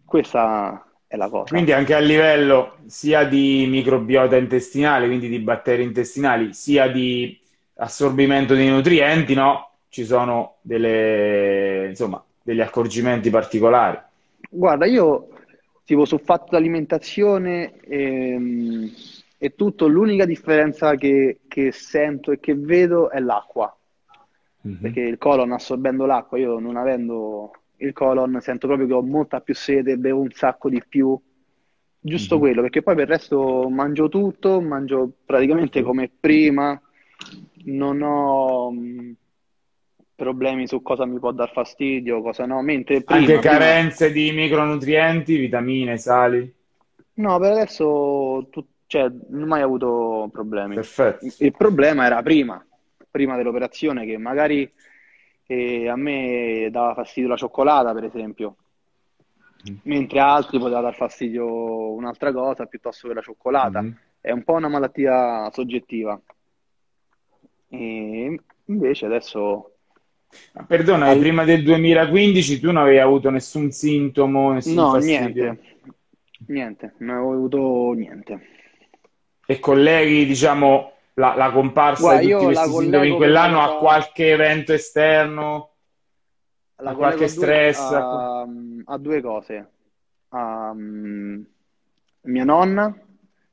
Questa è la cosa. Quindi anche a livello sia di microbiota intestinale, quindi di batteri intestinali, sia di assorbimento di nutrienti, no? Ci sono delle, insomma, degli accorgimenti particolari. Guarda, io tipo sul fatto d'alimentazione ehm, e tutto, l'unica differenza che, che sento e che vedo è l'acqua, Mhm. perché il colon assorbendo l'acqua, io non avendo il colon sento proprio che ho molta più sete, bevo un sacco di più, giusto Mhm. quello, perché poi per il resto mangio tutto, mangio praticamente come prima, non ho, mh, problemi su cosa mi può dar fastidio, cosa no, mentre prima, Anche prima... carenze di micronutrienti, vitamine, sali. No, per adesso tu- cioè, non ho mai avuto problemi. Perfetto. Il problema era prima, prima dell'operazione, che magari eh, a me dava fastidio la cioccolata, per esempio, mentre a altri poteva dar fastidio un'altra cosa piuttosto che la cioccolata. Mhm. È un po' una malattia soggettiva. E invece adesso Ma Perdona, Al- prima del 2015 tu non avevi avuto nessun sintomo, nessun no, fastidio? niente, niente, non avevo avuto niente. E colleghi, diciamo, la, la comparsa Guarda, di tutti questi sintomi collego in quell'anno a qualche evento esterno? La A qualche stress? a, a due cose. A mm, mia nonna,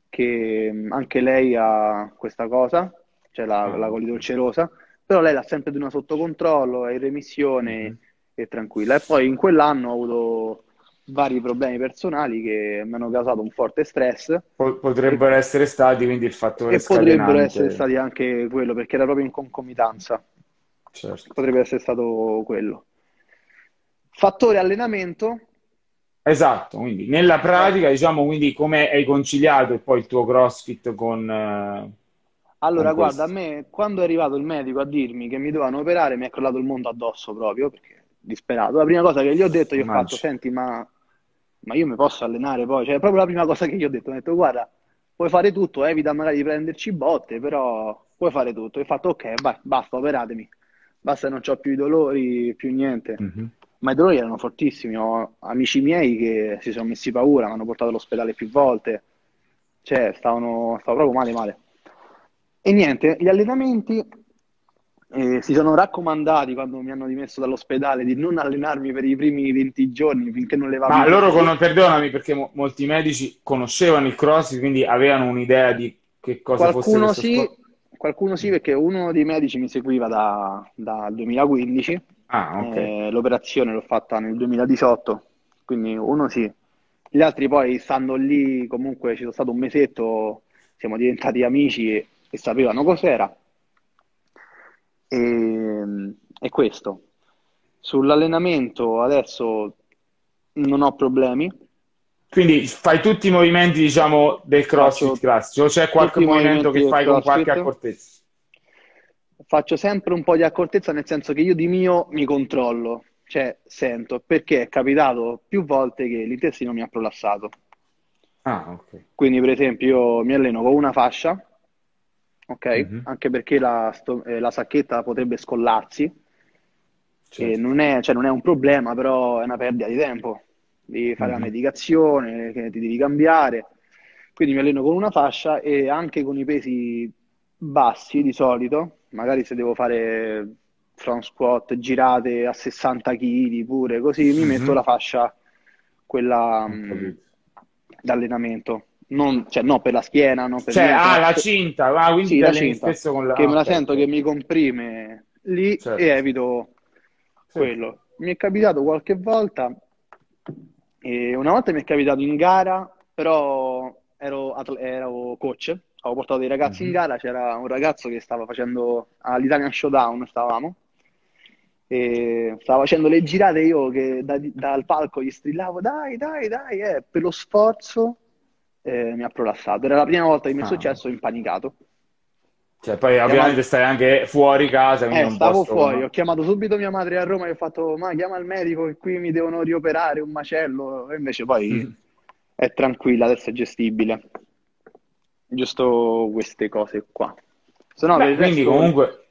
che mm, anche lei ha questa cosa, cioè la, Ah. la colite ulcerosa, però lei l'ha sempre tenuta sotto controllo, è in remissione Mhm. e tranquilla. E poi in quell'anno ho avuto vari problemi personali che mi hanno causato un forte stress Po- potrebbero essere stati quindi il fattore e potrebbero scatenante. essere stati anche quello, perché era proprio in concomitanza. Certo. Potrebbe essere stato quello. Fattore allenamento. Esatto, quindi nella pratica, diciamo, quindi come hai conciliato poi il tuo CrossFit con, eh, Allora, con guarda, a questo? me quando è arrivato il medico a dirmi che mi dovevano operare, mi è crollato il mondo addosso proprio, perché disperato. La prima cosa che gli ho detto, gli ho fatto, Immagino. senti, ma, ma io mi posso allenare poi? Cioè, proprio la prima cosa che gli ho detto, ho detto, guarda, puoi fare tutto, evita magari di prenderci botte, però puoi fare tutto. E ho fatto, ok, vai, basta, operatemi. Basta, non ho più i dolori, più niente. Mhm. Ma i dolori erano fortissimi. Ho amici miei che si sono messi paura, mi hanno portato all'ospedale più volte. Cioè, stavano, stavo proprio male, male. E niente, gli allenamenti eh, si sono raccomandati quando mi hanno dimesso dall'ospedale di non allenarmi per i primi 20 giorni finché non levavo Ma i loro, con- perdonami, perché mo- molti medici conoscevano il CrossFit, quindi avevano un'idea di che cosa fosse Qualcuno questo sì, sport. qualcuno sì, perché uno dei medici mi seguiva da- dal 2015. Ah, ok. Eh, l'operazione l'ho fatta nel 2018, quindi uno sì. Gli altri poi, stando lì, comunque ci sono stato un mesetto, siamo diventati amici e, e sapevano cos'era. E, e questo. Sull'allenamento adesso non ho problemi, Quindi fai tutti i movimenti, diciamo, del CrossFit faccio classico, o c'è qualche tutti i movimento che fai con qualche accortezza? Faccio sempre un po' di accortezza, nel senso che io di mio mi controllo, cioè sento, perché è capitato più volte che l'intestino mi ha prolassato. Ah, ok. Quindi, per esempio, io mi alleno con una fascia, ok? Mhm. Anche perché la, eh, la sacchetta potrebbe scollarsi, Certo. non è, cioè, non è un problema, però è una perdita di tempo. Devi fare la Mhm. medicazione, che ti devi cambiare. Quindi mi alleno con una fascia e anche con i pesi bassi di solito, magari se devo fare front squat girate a 60 kg pure, così mi metto Mhm. la fascia, quella capito. d'allenamento. Non, cioè, no per la schiena, non per Cioè, niente, ah, la cinta, ah, quindi sì, la cinta, spesso con la... che me la ok, sento che mi comprime lì Certo. e evito Sì. quello. Mi è capitato qualche volta, e una volta mi è capitato in gara, però ero, atle- ero coach, avevo portato dei ragazzi in Mhm. gara, c'era un ragazzo che stava facendo all'Italian Showdown, stavamo, e stava facendo le girate io che da- dal palco gli strillavo dai, dai, dai, eh, per lo sforzo eh, mi ha prolassato. Era la prima volta che mi è Ah. successo, ho impanicato. Cioè, poi Chiamato- ovviamente stai anche fuori casa, Eh, stavo posto fuori, ho chiamato subito mia madre a Roma e ho fatto, ma chiama il medico che qui mi devono rioperare un macello. E invece poi Mm. è tranquilla, adesso è gestibile. Giusto queste cose qua. Se no, Beh, quindi resto, comunque...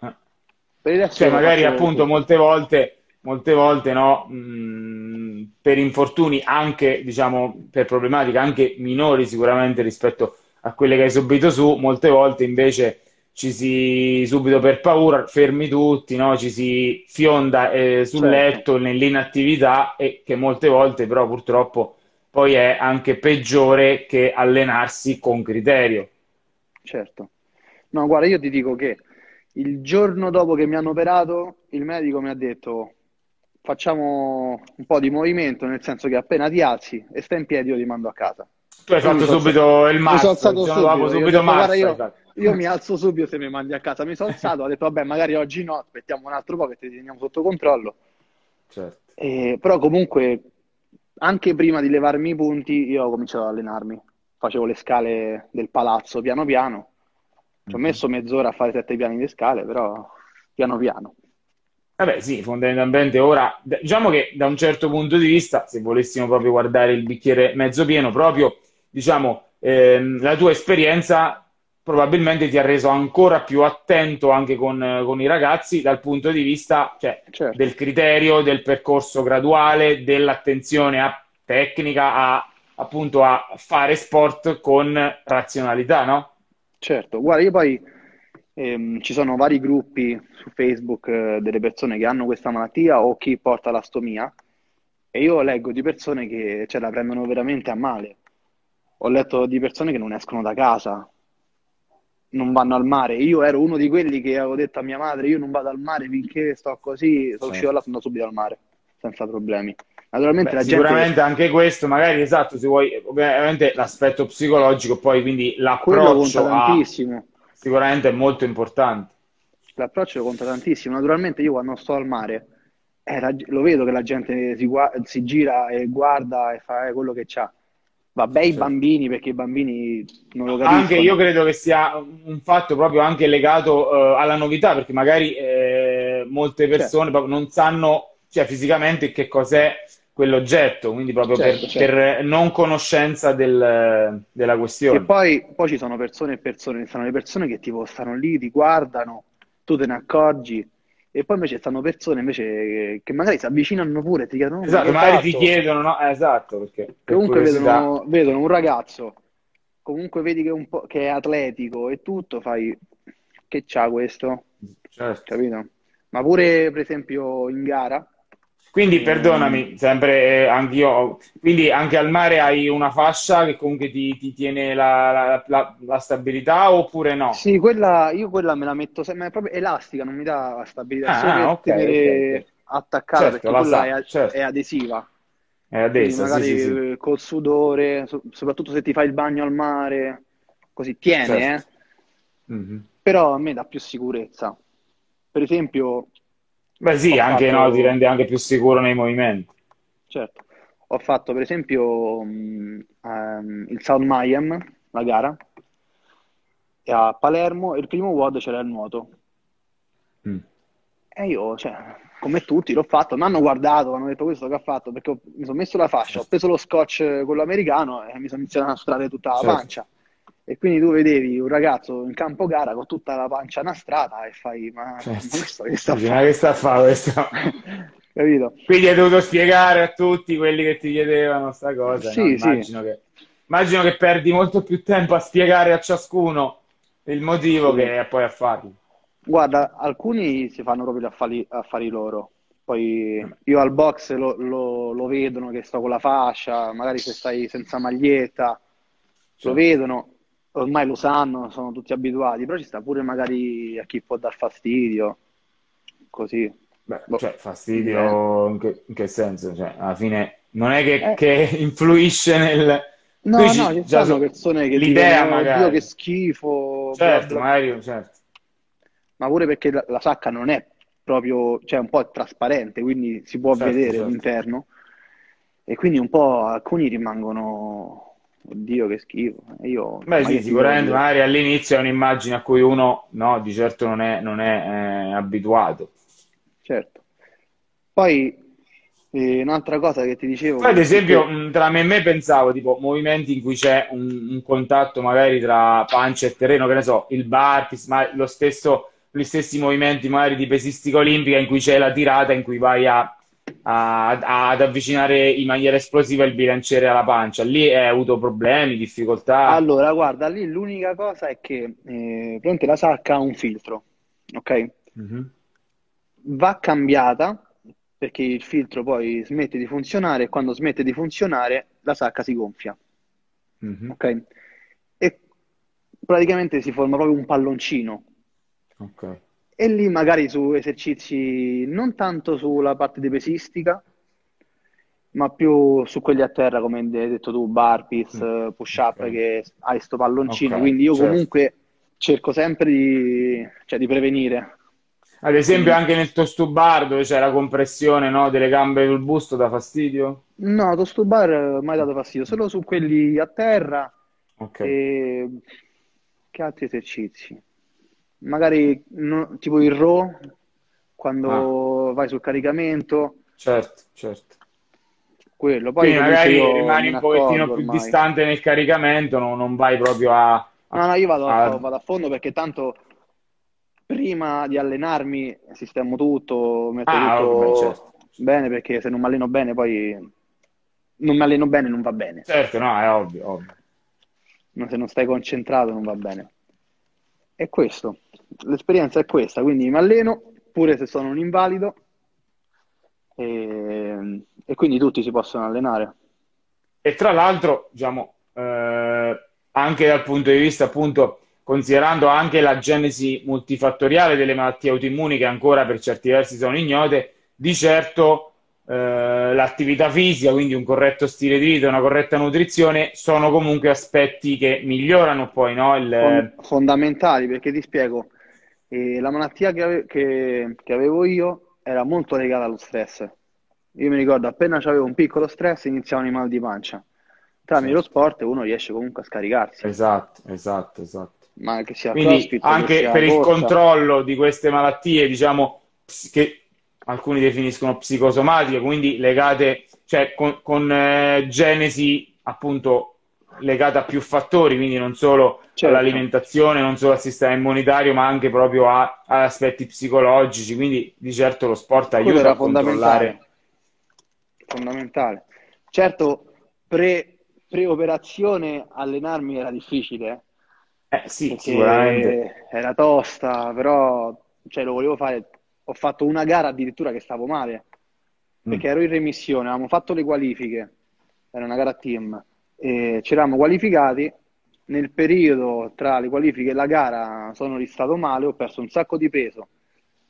per il resto Cioè, magari appunto tutto. molte volte, molte volte no, mh, per infortuni anche, diciamo, per problematiche anche minori sicuramente rispetto a quelle che hai subito su, molte volte invece ci si, subito per paura, fermi tutti, no? Ci si fionda eh, sul Certo. letto nell'inattività e che molte volte però purtroppo poi è anche peggiore che allenarsi con criterio. Certo. No, guarda, io ti dico che il giorno dopo che mi hanno operato, il medico mi ha detto facciamo un po' di movimento, nel senso che appena ti alzi e stai in piedi io ti mando a casa. Tu hai fatto subito il master, mi sono alzato subito, dopo, subito master, io, io, mi alzo subito se mi mandi a casa. Mi sono alzato, ho detto vabbè magari oggi no, aspettiamo un altro po' che ti teniamo sotto controllo. Certo. Eh, però comunque anche prima di levarmi i punti io ho cominciato ad allenarmi. Facevo le scale del palazzo piano piano. Ci ho mhm. messo mezz'ora a fare sette piani di scale, però piano piano. Vabbè, sì, fondamentalmente ora, diciamo che da un certo punto di vista, se volessimo proprio guardare il bicchiere mezzo pieno, proprio, diciamo, ehm, la tua esperienza probabilmente ti ha reso ancora più attento anche con, con i ragazzi dal punto di vista cioè, certo. del criterio, del percorso graduale, dell'attenzione a tecnica, a, appunto a fare sport con razionalità, no? Certo, guarda, io poi ehm, ci sono vari gruppi su Facebook eh, delle persone che hanno questa malattia o chi porta la stomia e io leggo di persone che cioè, la prendono veramente a male. Ho letto di persone che non escono da casa, non vanno al mare. Io ero uno di quelli che avevo detto a mia madre: Io non vado al mare finché sto così. Sono sì. uscito là, sono andato subito al mare senza problemi. Naturalmente Beh, la sicuramente gente... anche questo, magari esatto, se vuoi, ovviamente l'aspetto psicologico, poi quindi l'approccio a... sicuramente è molto importante l'approccio conta tantissimo. Naturalmente io quando sto al mare eh, la, lo vedo che la gente si, si, gira e guarda e fa eh, quello che c'ha. Vabbè, i bambini, perché i bambini non lo capiscono. Anche io credo che sia un fatto proprio anche legato uh, alla novità, perché magari eh, molte certo. persone certo. non sanno cioè, fisicamente che cos'è quell'oggetto, quindi proprio certo, per, certo. per, non conoscenza del, della questione. E poi, poi, ci sono persone e persone, sono le persone che tipo stanno lì, ti guardano, tu te ne accorgi. E poi invece stanno persone invece che, magari si avvicinano pure ti chiedono... Esatto, magari ti chiedono, no? Eh, esatto, perché... Comunque vedono, vedono, un ragazzo, comunque vedi che è, un po', che è atletico e tutto, fai... Che c'ha questo? Certo. Capito? Ma pure, per esempio, in gara, quindi perdonami, sempre eh, anch'io, quindi anche al mare hai una fascia che comunque ti, ti tiene la, la, la, stabilità oppure no? Sì, quella, io quella me la metto, ma è proprio elastica, non mi dà la stabilità, ah, ah okay, okay. attaccata certo, perché quella è, certo. è, adesiva. È adesiva, magari sì, sì, sì. col sudore, soprattutto se ti fai il bagno al mare, così tiene, certo. eh? mm-hmm. Però a me dà più sicurezza. Per esempio, Beh sì, anche fatto... no, ti rende anche più sicuro nei movimenti. Certo. Ho fatto per esempio um, um, il South Mayhem, la gara, e a Palermo il primo WOD c'era il nuoto. Mm. E io, cioè, come tutti, l'ho fatto, mi hanno guardato, mi hanno detto questo che ha fatto, perché ho, mi sono messo la fascia, ho preso lo scotch quello americano e mi sono iniziato a nastrare tutta la certo. pancia. E quindi tu vedevi un ragazzo in campo gara con tutta la pancia nastrata e fai, ma certo. questo che sta a fare? Che sta a fare questo? Capito? Quindi hai dovuto spiegare a tutti quelli che ti chiedevano sta cosa. Sì, no? immagino, sì. Che, immagino che perdi molto più tempo a spiegare a ciascuno il motivo sì. che poi a farlo. Guarda, alcuni si fanno proprio gli affari, affari loro. Poi io al box lo, lo, lo, vedono che sto con la fascia, magari se stai senza maglietta, lo vedono ormai lo sanno, sono tutti abituati, però ci sta pure magari a chi può dar fastidio, così. Beh, boh. cioè, fastidio in che, in che, senso? Cioè, alla fine non è che, eh. che influisce nel... No, Qui no, ci sono persone che l'idea dicono, magari... Dio che schifo. Certo, magari, certo. Ma pure perché la, la, sacca non è proprio, cioè un po' trasparente, quindi si può certo, vedere certo. l'interno. E quindi un po' alcuni rimangono Oddio, che schifo. Io, Beh, sì, sicuramente magari all'inizio è un'immagine a cui uno no, di certo non è, non è eh, abituato. Certo. Poi eh, un'altra cosa che ti dicevo. Poi, ad esempio, che... tra me e me pensavo tipo movimenti in cui c'è un, un, contatto magari tra pancia e terreno, che ne so, il ma lo stesso, gli stessi movimenti magari di pesistica olimpica in cui c'è la tirata, in cui vai a a, ad avvicinare in maniera esplosiva il bilanciere alla pancia. Lì hai avuto problemi, difficoltà? Allora, guarda, lì l'unica cosa è che eh, la sacca ha un filtro, ok? Mm-hmm. Va cambiata perché il filtro poi smette di funzionare e quando smette di funzionare la sacca si gonfia, mm-hmm. ok? E praticamente si forma proprio un palloncino. Ok e lì magari su esercizi non tanto sulla parte di pesistica, ma più su quelli a terra, come hai detto tu, burpees, Mm, push-up, ok, che hai sto palloncino. ok, Quindi io certo. comunque cerco sempre di, cioè, di prevenire. Ad esempio anche nel tosto bar dove c'è la compressione, no, delle gambe sul busto dà fastidio? no, tosto bar eh, mai dato fastidio, solo su quelli a terra Ok, e che altri esercizi? Magari no- tipo il ah, quando vai sul caricamento, certo, certo. quello. Poi Quindi magari rimani un pochettino più ormai. distante nel caricamento, no- non vai proprio a, No, a- no, io vado a, a- vado a fondo perché tanto prima di allenarmi sistemo tutto, metto Ah, tutto certo. bene perché se non mi alleno bene poi non mi alleno bene non va bene. Certo, no, è ovvio, ovvio. No, Se non stai concentrato non va bene. È questo, l'esperienza è questa, quindi mi alleno pure se sono un invalido e, e quindi tutti si possono allenare. E tra l'altro, diciamo, eh, anche dal punto di vista, appunto, considerando anche la genesi multifattoriale delle malattie autoimmuni che ancora per certi versi sono ignote, di certo eh, l'attività fisica, quindi un corretto stile di vita, una corretta nutrizione, sono comunque aspetti che migliorano poi, no? Il, fondamentali perché ti spiego, eh, la malattia che, ave- che- che avevo io era molto legata allo stress. Io mi ricordo appena avevo un piccolo stress iniziavano i mal di pancia. Tramite lo certo. sport uno riesce comunque a scaricarsi, Esatto, esatto, esatto. ma che sia Quindi CrossFit, che anche sia per il corsa. controllo di queste malattie, diciamo, che alcuni definiscono psicosomatiche, quindi legate, cioè con, con, eh, genesi appunto legate a più fattori, quindi non solo Certo, all'alimentazione, non solo al sistema immunitario, ma anche proprio a, a aspetti psicologici. Quindi di certo lo sport quello aiuta era a controllare. fondamentale, fondamentale. Certo, pre, pre-operazione allenarmi era difficile, Eh sì, sicuramente. era tosta, però cioè, lo volevo fare. Ho fatto una gara addirittura che stavo male, Mm, perché ero in remissione, avevamo fatto le qualifiche, era una gara a team, e ci eravamo qualificati. Nel periodo tra le qualifiche e la gara sono ristato male, ho perso un sacco di peso.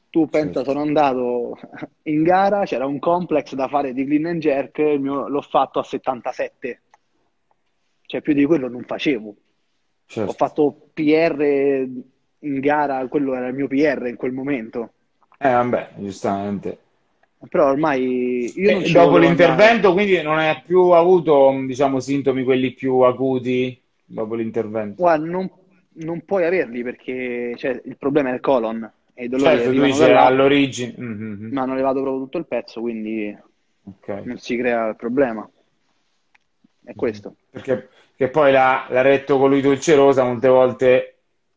Tu pensa, certo, sono andato in gara, c'era un complex da fare di clean and jerk, mio- l'ho fatto a 77, cioè più di quello non facevo. Ho certo. fatto PR in gara, quello era il mio PR in quel momento. Eh, vabbè, giustamente. Però ormai io non E ci dopo volevo andare. l'intervento, quindi non hai più avuto, diciamo, sintomi quelli più acuti dopo l'intervento. Guarda, non, non puoi averli perché cioè, il problema è il colon e i dolori Certo, tu arrivano dici da là, all'origine. Mhm, mi hanno levato proprio tutto il pezzo, quindi Ok. non si crea il problema. È Mhm. questo. Perché, perché poi la, la rettocolite ulcerosa molte volte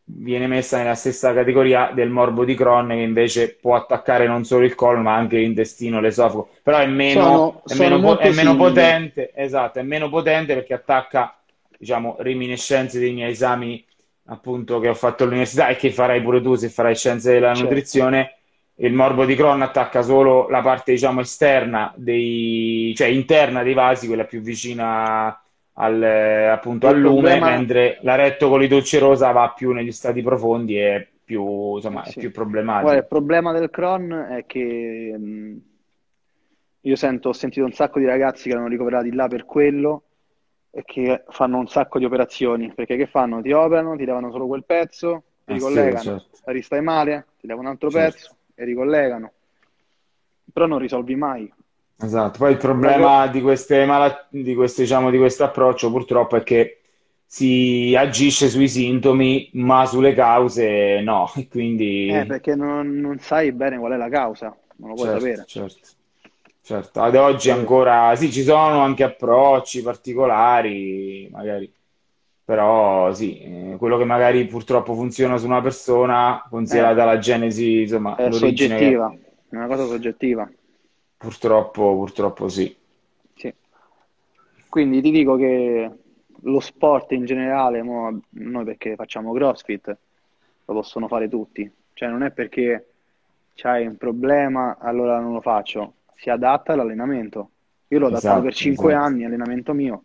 viene messa nella stessa categoria del morbo di Crohn, che invece può attaccare non solo il colon, ma anche l'intestino, l'esofago. Però è meno, Sono, è sono meno, è meno potente, esatto, è meno potente perché attacca, diciamo, reminiscenze dei miei esami appunto che ho fatto all'università e che farai pure tu se farai scienze della Certo, nutrizione. Il morbo di Crohn attacca solo la parte, diciamo, esterna dei, cioè interna dei vasi, quella più vicina al, eh, appunto al lume, problema, mentre la rettocolite ulcerosa va più negli stati profondi e è più, insomma, è sì. più Guarda, il problema del Crohn è che mh, io sento, ho sentito un sacco di ragazzi che erano ricoverati là per quello e che fanno un sacco di operazioni, perché che fanno? Ti operano, ti levano solo quel pezzo, ti sì, ricollegano, certo, ristai male, ti levano un altro certo. pezzo e ricollegano, però non risolvi mai. Esatto, poi il problema di queste malat- di queste, diciamo, di questo approccio purtroppo è che si agisce sui sintomi, ma sulle cause no, e Eh, quindi perché non, non sai bene qual è la causa, non lo puoi certo, sapere. certo, certo. Ad oggi Eh, ancora sì, ci sono anche approcci particolari, magari, però sì, eh, quello che magari purtroppo funziona su una persona, eh, considerata la genesi, insomma, è l'origine che soggettiva, è una cosa soggettiva. Purtroppo, purtroppo sì. Sì. Quindi ti dico che lo sport in generale, mo, noi perché facciamo CrossFit, lo possono fare tutti. Cioè non è perché c'hai un problema, allora non lo faccio. Si adatta all'allenamento. Io l'ho adattato per Esatto, 5 esatto, anni, allenamento mio.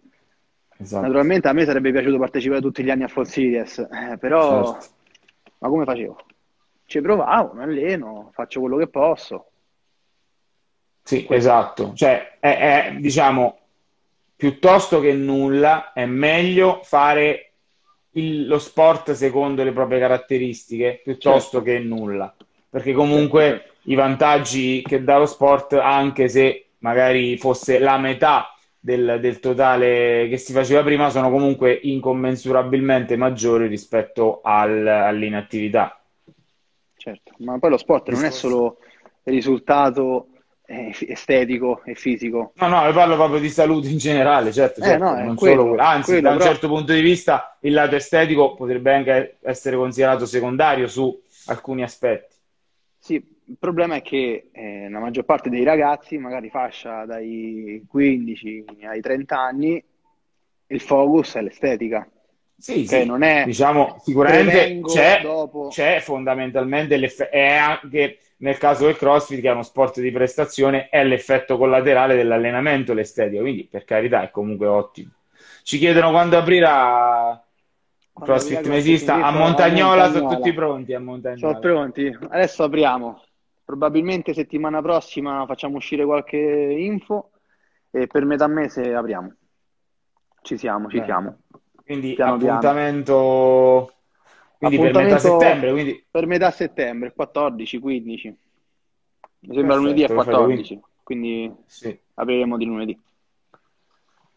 esatto, Naturalmente a me sarebbe piaciuto partecipare tutti gli anni a Fall Series, eh, però, certo. ma come facevo? Ci provavo, mi alleno, faccio quello che posso. Sì, esatto. Cioè, è, è, diciamo, piuttosto che nulla, è meglio fare il, lo sport secondo le proprie caratteristiche piuttosto certo. che nulla. Perché comunque certo. i vantaggi che dà lo sport, anche se magari fosse la metà del, del, totale che si faceva prima, sono comunque incommensurabilmente maggiori rispetto al, all'inattività. Certo, ma poi lo sport non è solo risultato estetico e fisico. No, no, io parlo proprio di salute in generale, certo, eh, certo eh, no, non quello, solo Anzi, quello, da un però... certo punto di vista il lato estetico potrebbe anche essere considerato secondario su alcuni aspetti. Sì, il problema è che eh, la maggior parte dei ragazzi, magari fascia dai 15 ai 30 anni, il focus è l'estetica. Sì, sì. non è diciamo sicuramente c'è, c'è, fondamentalmente l'effetto, è anche nel caso del CrossFit, che è uno sport di prestazione, è l'effetto collaterale dell'allenamento, l'estetica, quindi per carità è comunque ottimo. Ci chiedono quando aprirà quando CrossFit Mesista a Montagnola, sono tutti pronti a Montagnola. Sono pronti, adesso apriamo. Probabilmente settimana prossima facciamo uscire qualche info e per metà mese apriamo. Ci siamo, ci Beh. siamo. Quindi piano appuntamento... Piano quindi per metà settembre. Quindi... Per metà settembre, 14, 15. Mi sembra perfetto, lunedì è 14, quindi, sì. apriremo di lunedì.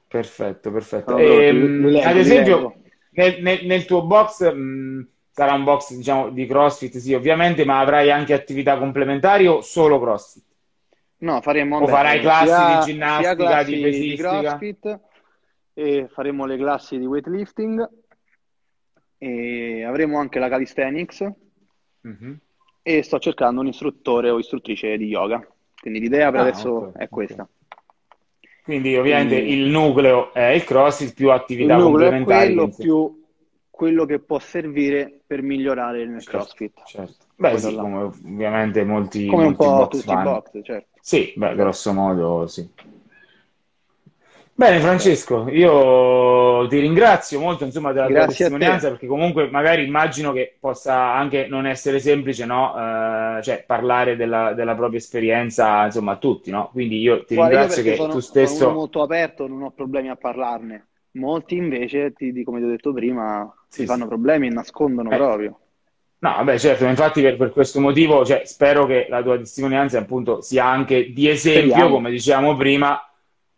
Perfetto, perfetto. E, ehm, leggo, ad esempio, nel, nel, nel, tuo box mh, mm, sarà un box diciamo, di CrossFit, sì, ovviamente, ma avrai anche attività complementari o solo CrossFit? No, faremo... O farai classi sia, di ginnastica, classi di pesistica? Di CrossFit, e faremo le classi di weightlifting e avremo anche la calisthenics mm-hmm. e sto cercando un istruttore o istruttrice di yoga. Quindi l'idea per ah, adesso okay, è questa. Okay. Quindi ovviamente Quindi, il nucleo è il crossfit più attività il complementari. Quello più quello che può servire per migliorare il certo, crossfit. Certo. Beh, sì, come ovviamente molti come molti un po' tutti i box, certo. Sì, beh, grosso modo sì. Bene Francesco, io ti ringrazio molto insomma, della Grazie tua testimonianza perché comunque magari immagino che possa anche non essere semplice no? uh, cioè, parlare della, della, propria esperienza insomma, a tutti, no? quindi io ti Guarda, ringrazio io che sono, tu stesso... Sono molto aperto, non ho problemi a parlarne. Molti invece, ti, come ti ho detto prima, sì, si fanno problemi e nascondono eh. proprio. No, vabbè, certo, infatti per, per questo motivo cioè, spero che la tua testimonianza appunto sia anche di esempio, Speriamo. come dicevamo prima,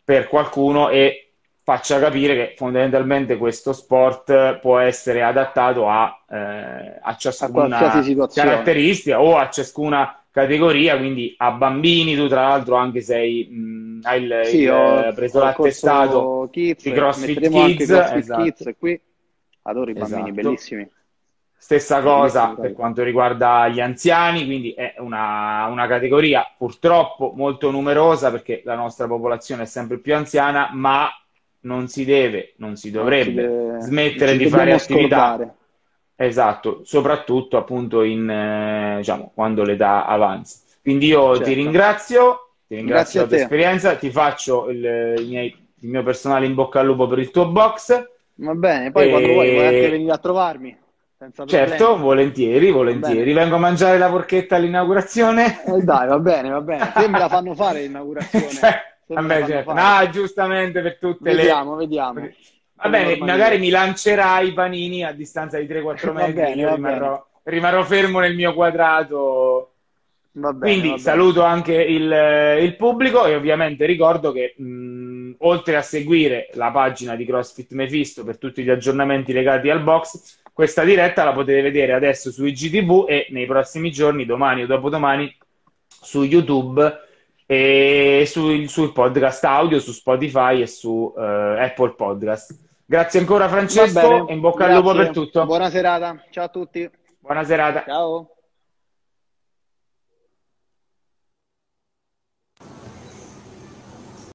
per qualcuno e faccia capire che fondamentalmente questo sport può essere adattato a, eh, a ciascuna a caratteristica o a ciascuna categoria, quindi a bambini, tu tra l'altro anche sei, mh, hai il, sì, il, ho, preso l'attestato kids, di CrossFit Kids, CrossFit esatto. Kids qui, adoro i bambini, esatto. bellissimi. Stessa cosa per quanto riguarda gli anziani, quindi è una, una, categoria purtroppo molto numerosa perché la nostra popolazione è sempre più anziana, ma non si deve, non si dovrebbe non si deve, smettere di fare attività. Scordare. Esatto, soprattutto appunto in, eh, diciamo, quando l'età avanza. Quindi io certo. ti ringrazio, ti ringrazio per la tua esperienza, ti faccio il, il, miei, il, mio personale in bocca al lupo per il tuo box. Va bene, poi e... quando vuoi puoi anche venire a trovarmi. Certo, volentieri, volentieri. Vengo a mangiare la porchetta all'inaugurazione. Eh, dai, va bene, va bene. Se me la fanno fare l'inaugurazione. Vabbè, certo. No, giustamente per tutte vediamo, le... Vediamo, vediamo. Va bene, magari mi lancerai i panini a distanza di 3-4 metri. Bene, io rimarrò, rimarrò, fermo nel mio quadrato. Bene, Quindi saluto anche il, il, pubblico e ovviamente ricordo che mh, oltre a seguire la pagina di CrossFit Mephisto per tutti gli aggiornamenti legati al box, questa diretta la potete vedere adesso su IGTV e nei prossimi giorni, domani o dopodomani, su YouTube e sul, sul podcast audio, su Spotify e su uh, Apple Podcast. Grazie ancora Francesco e in bocca al lupo per tutto. Buona serata, ciao a tutti. Buona serata. Ciao.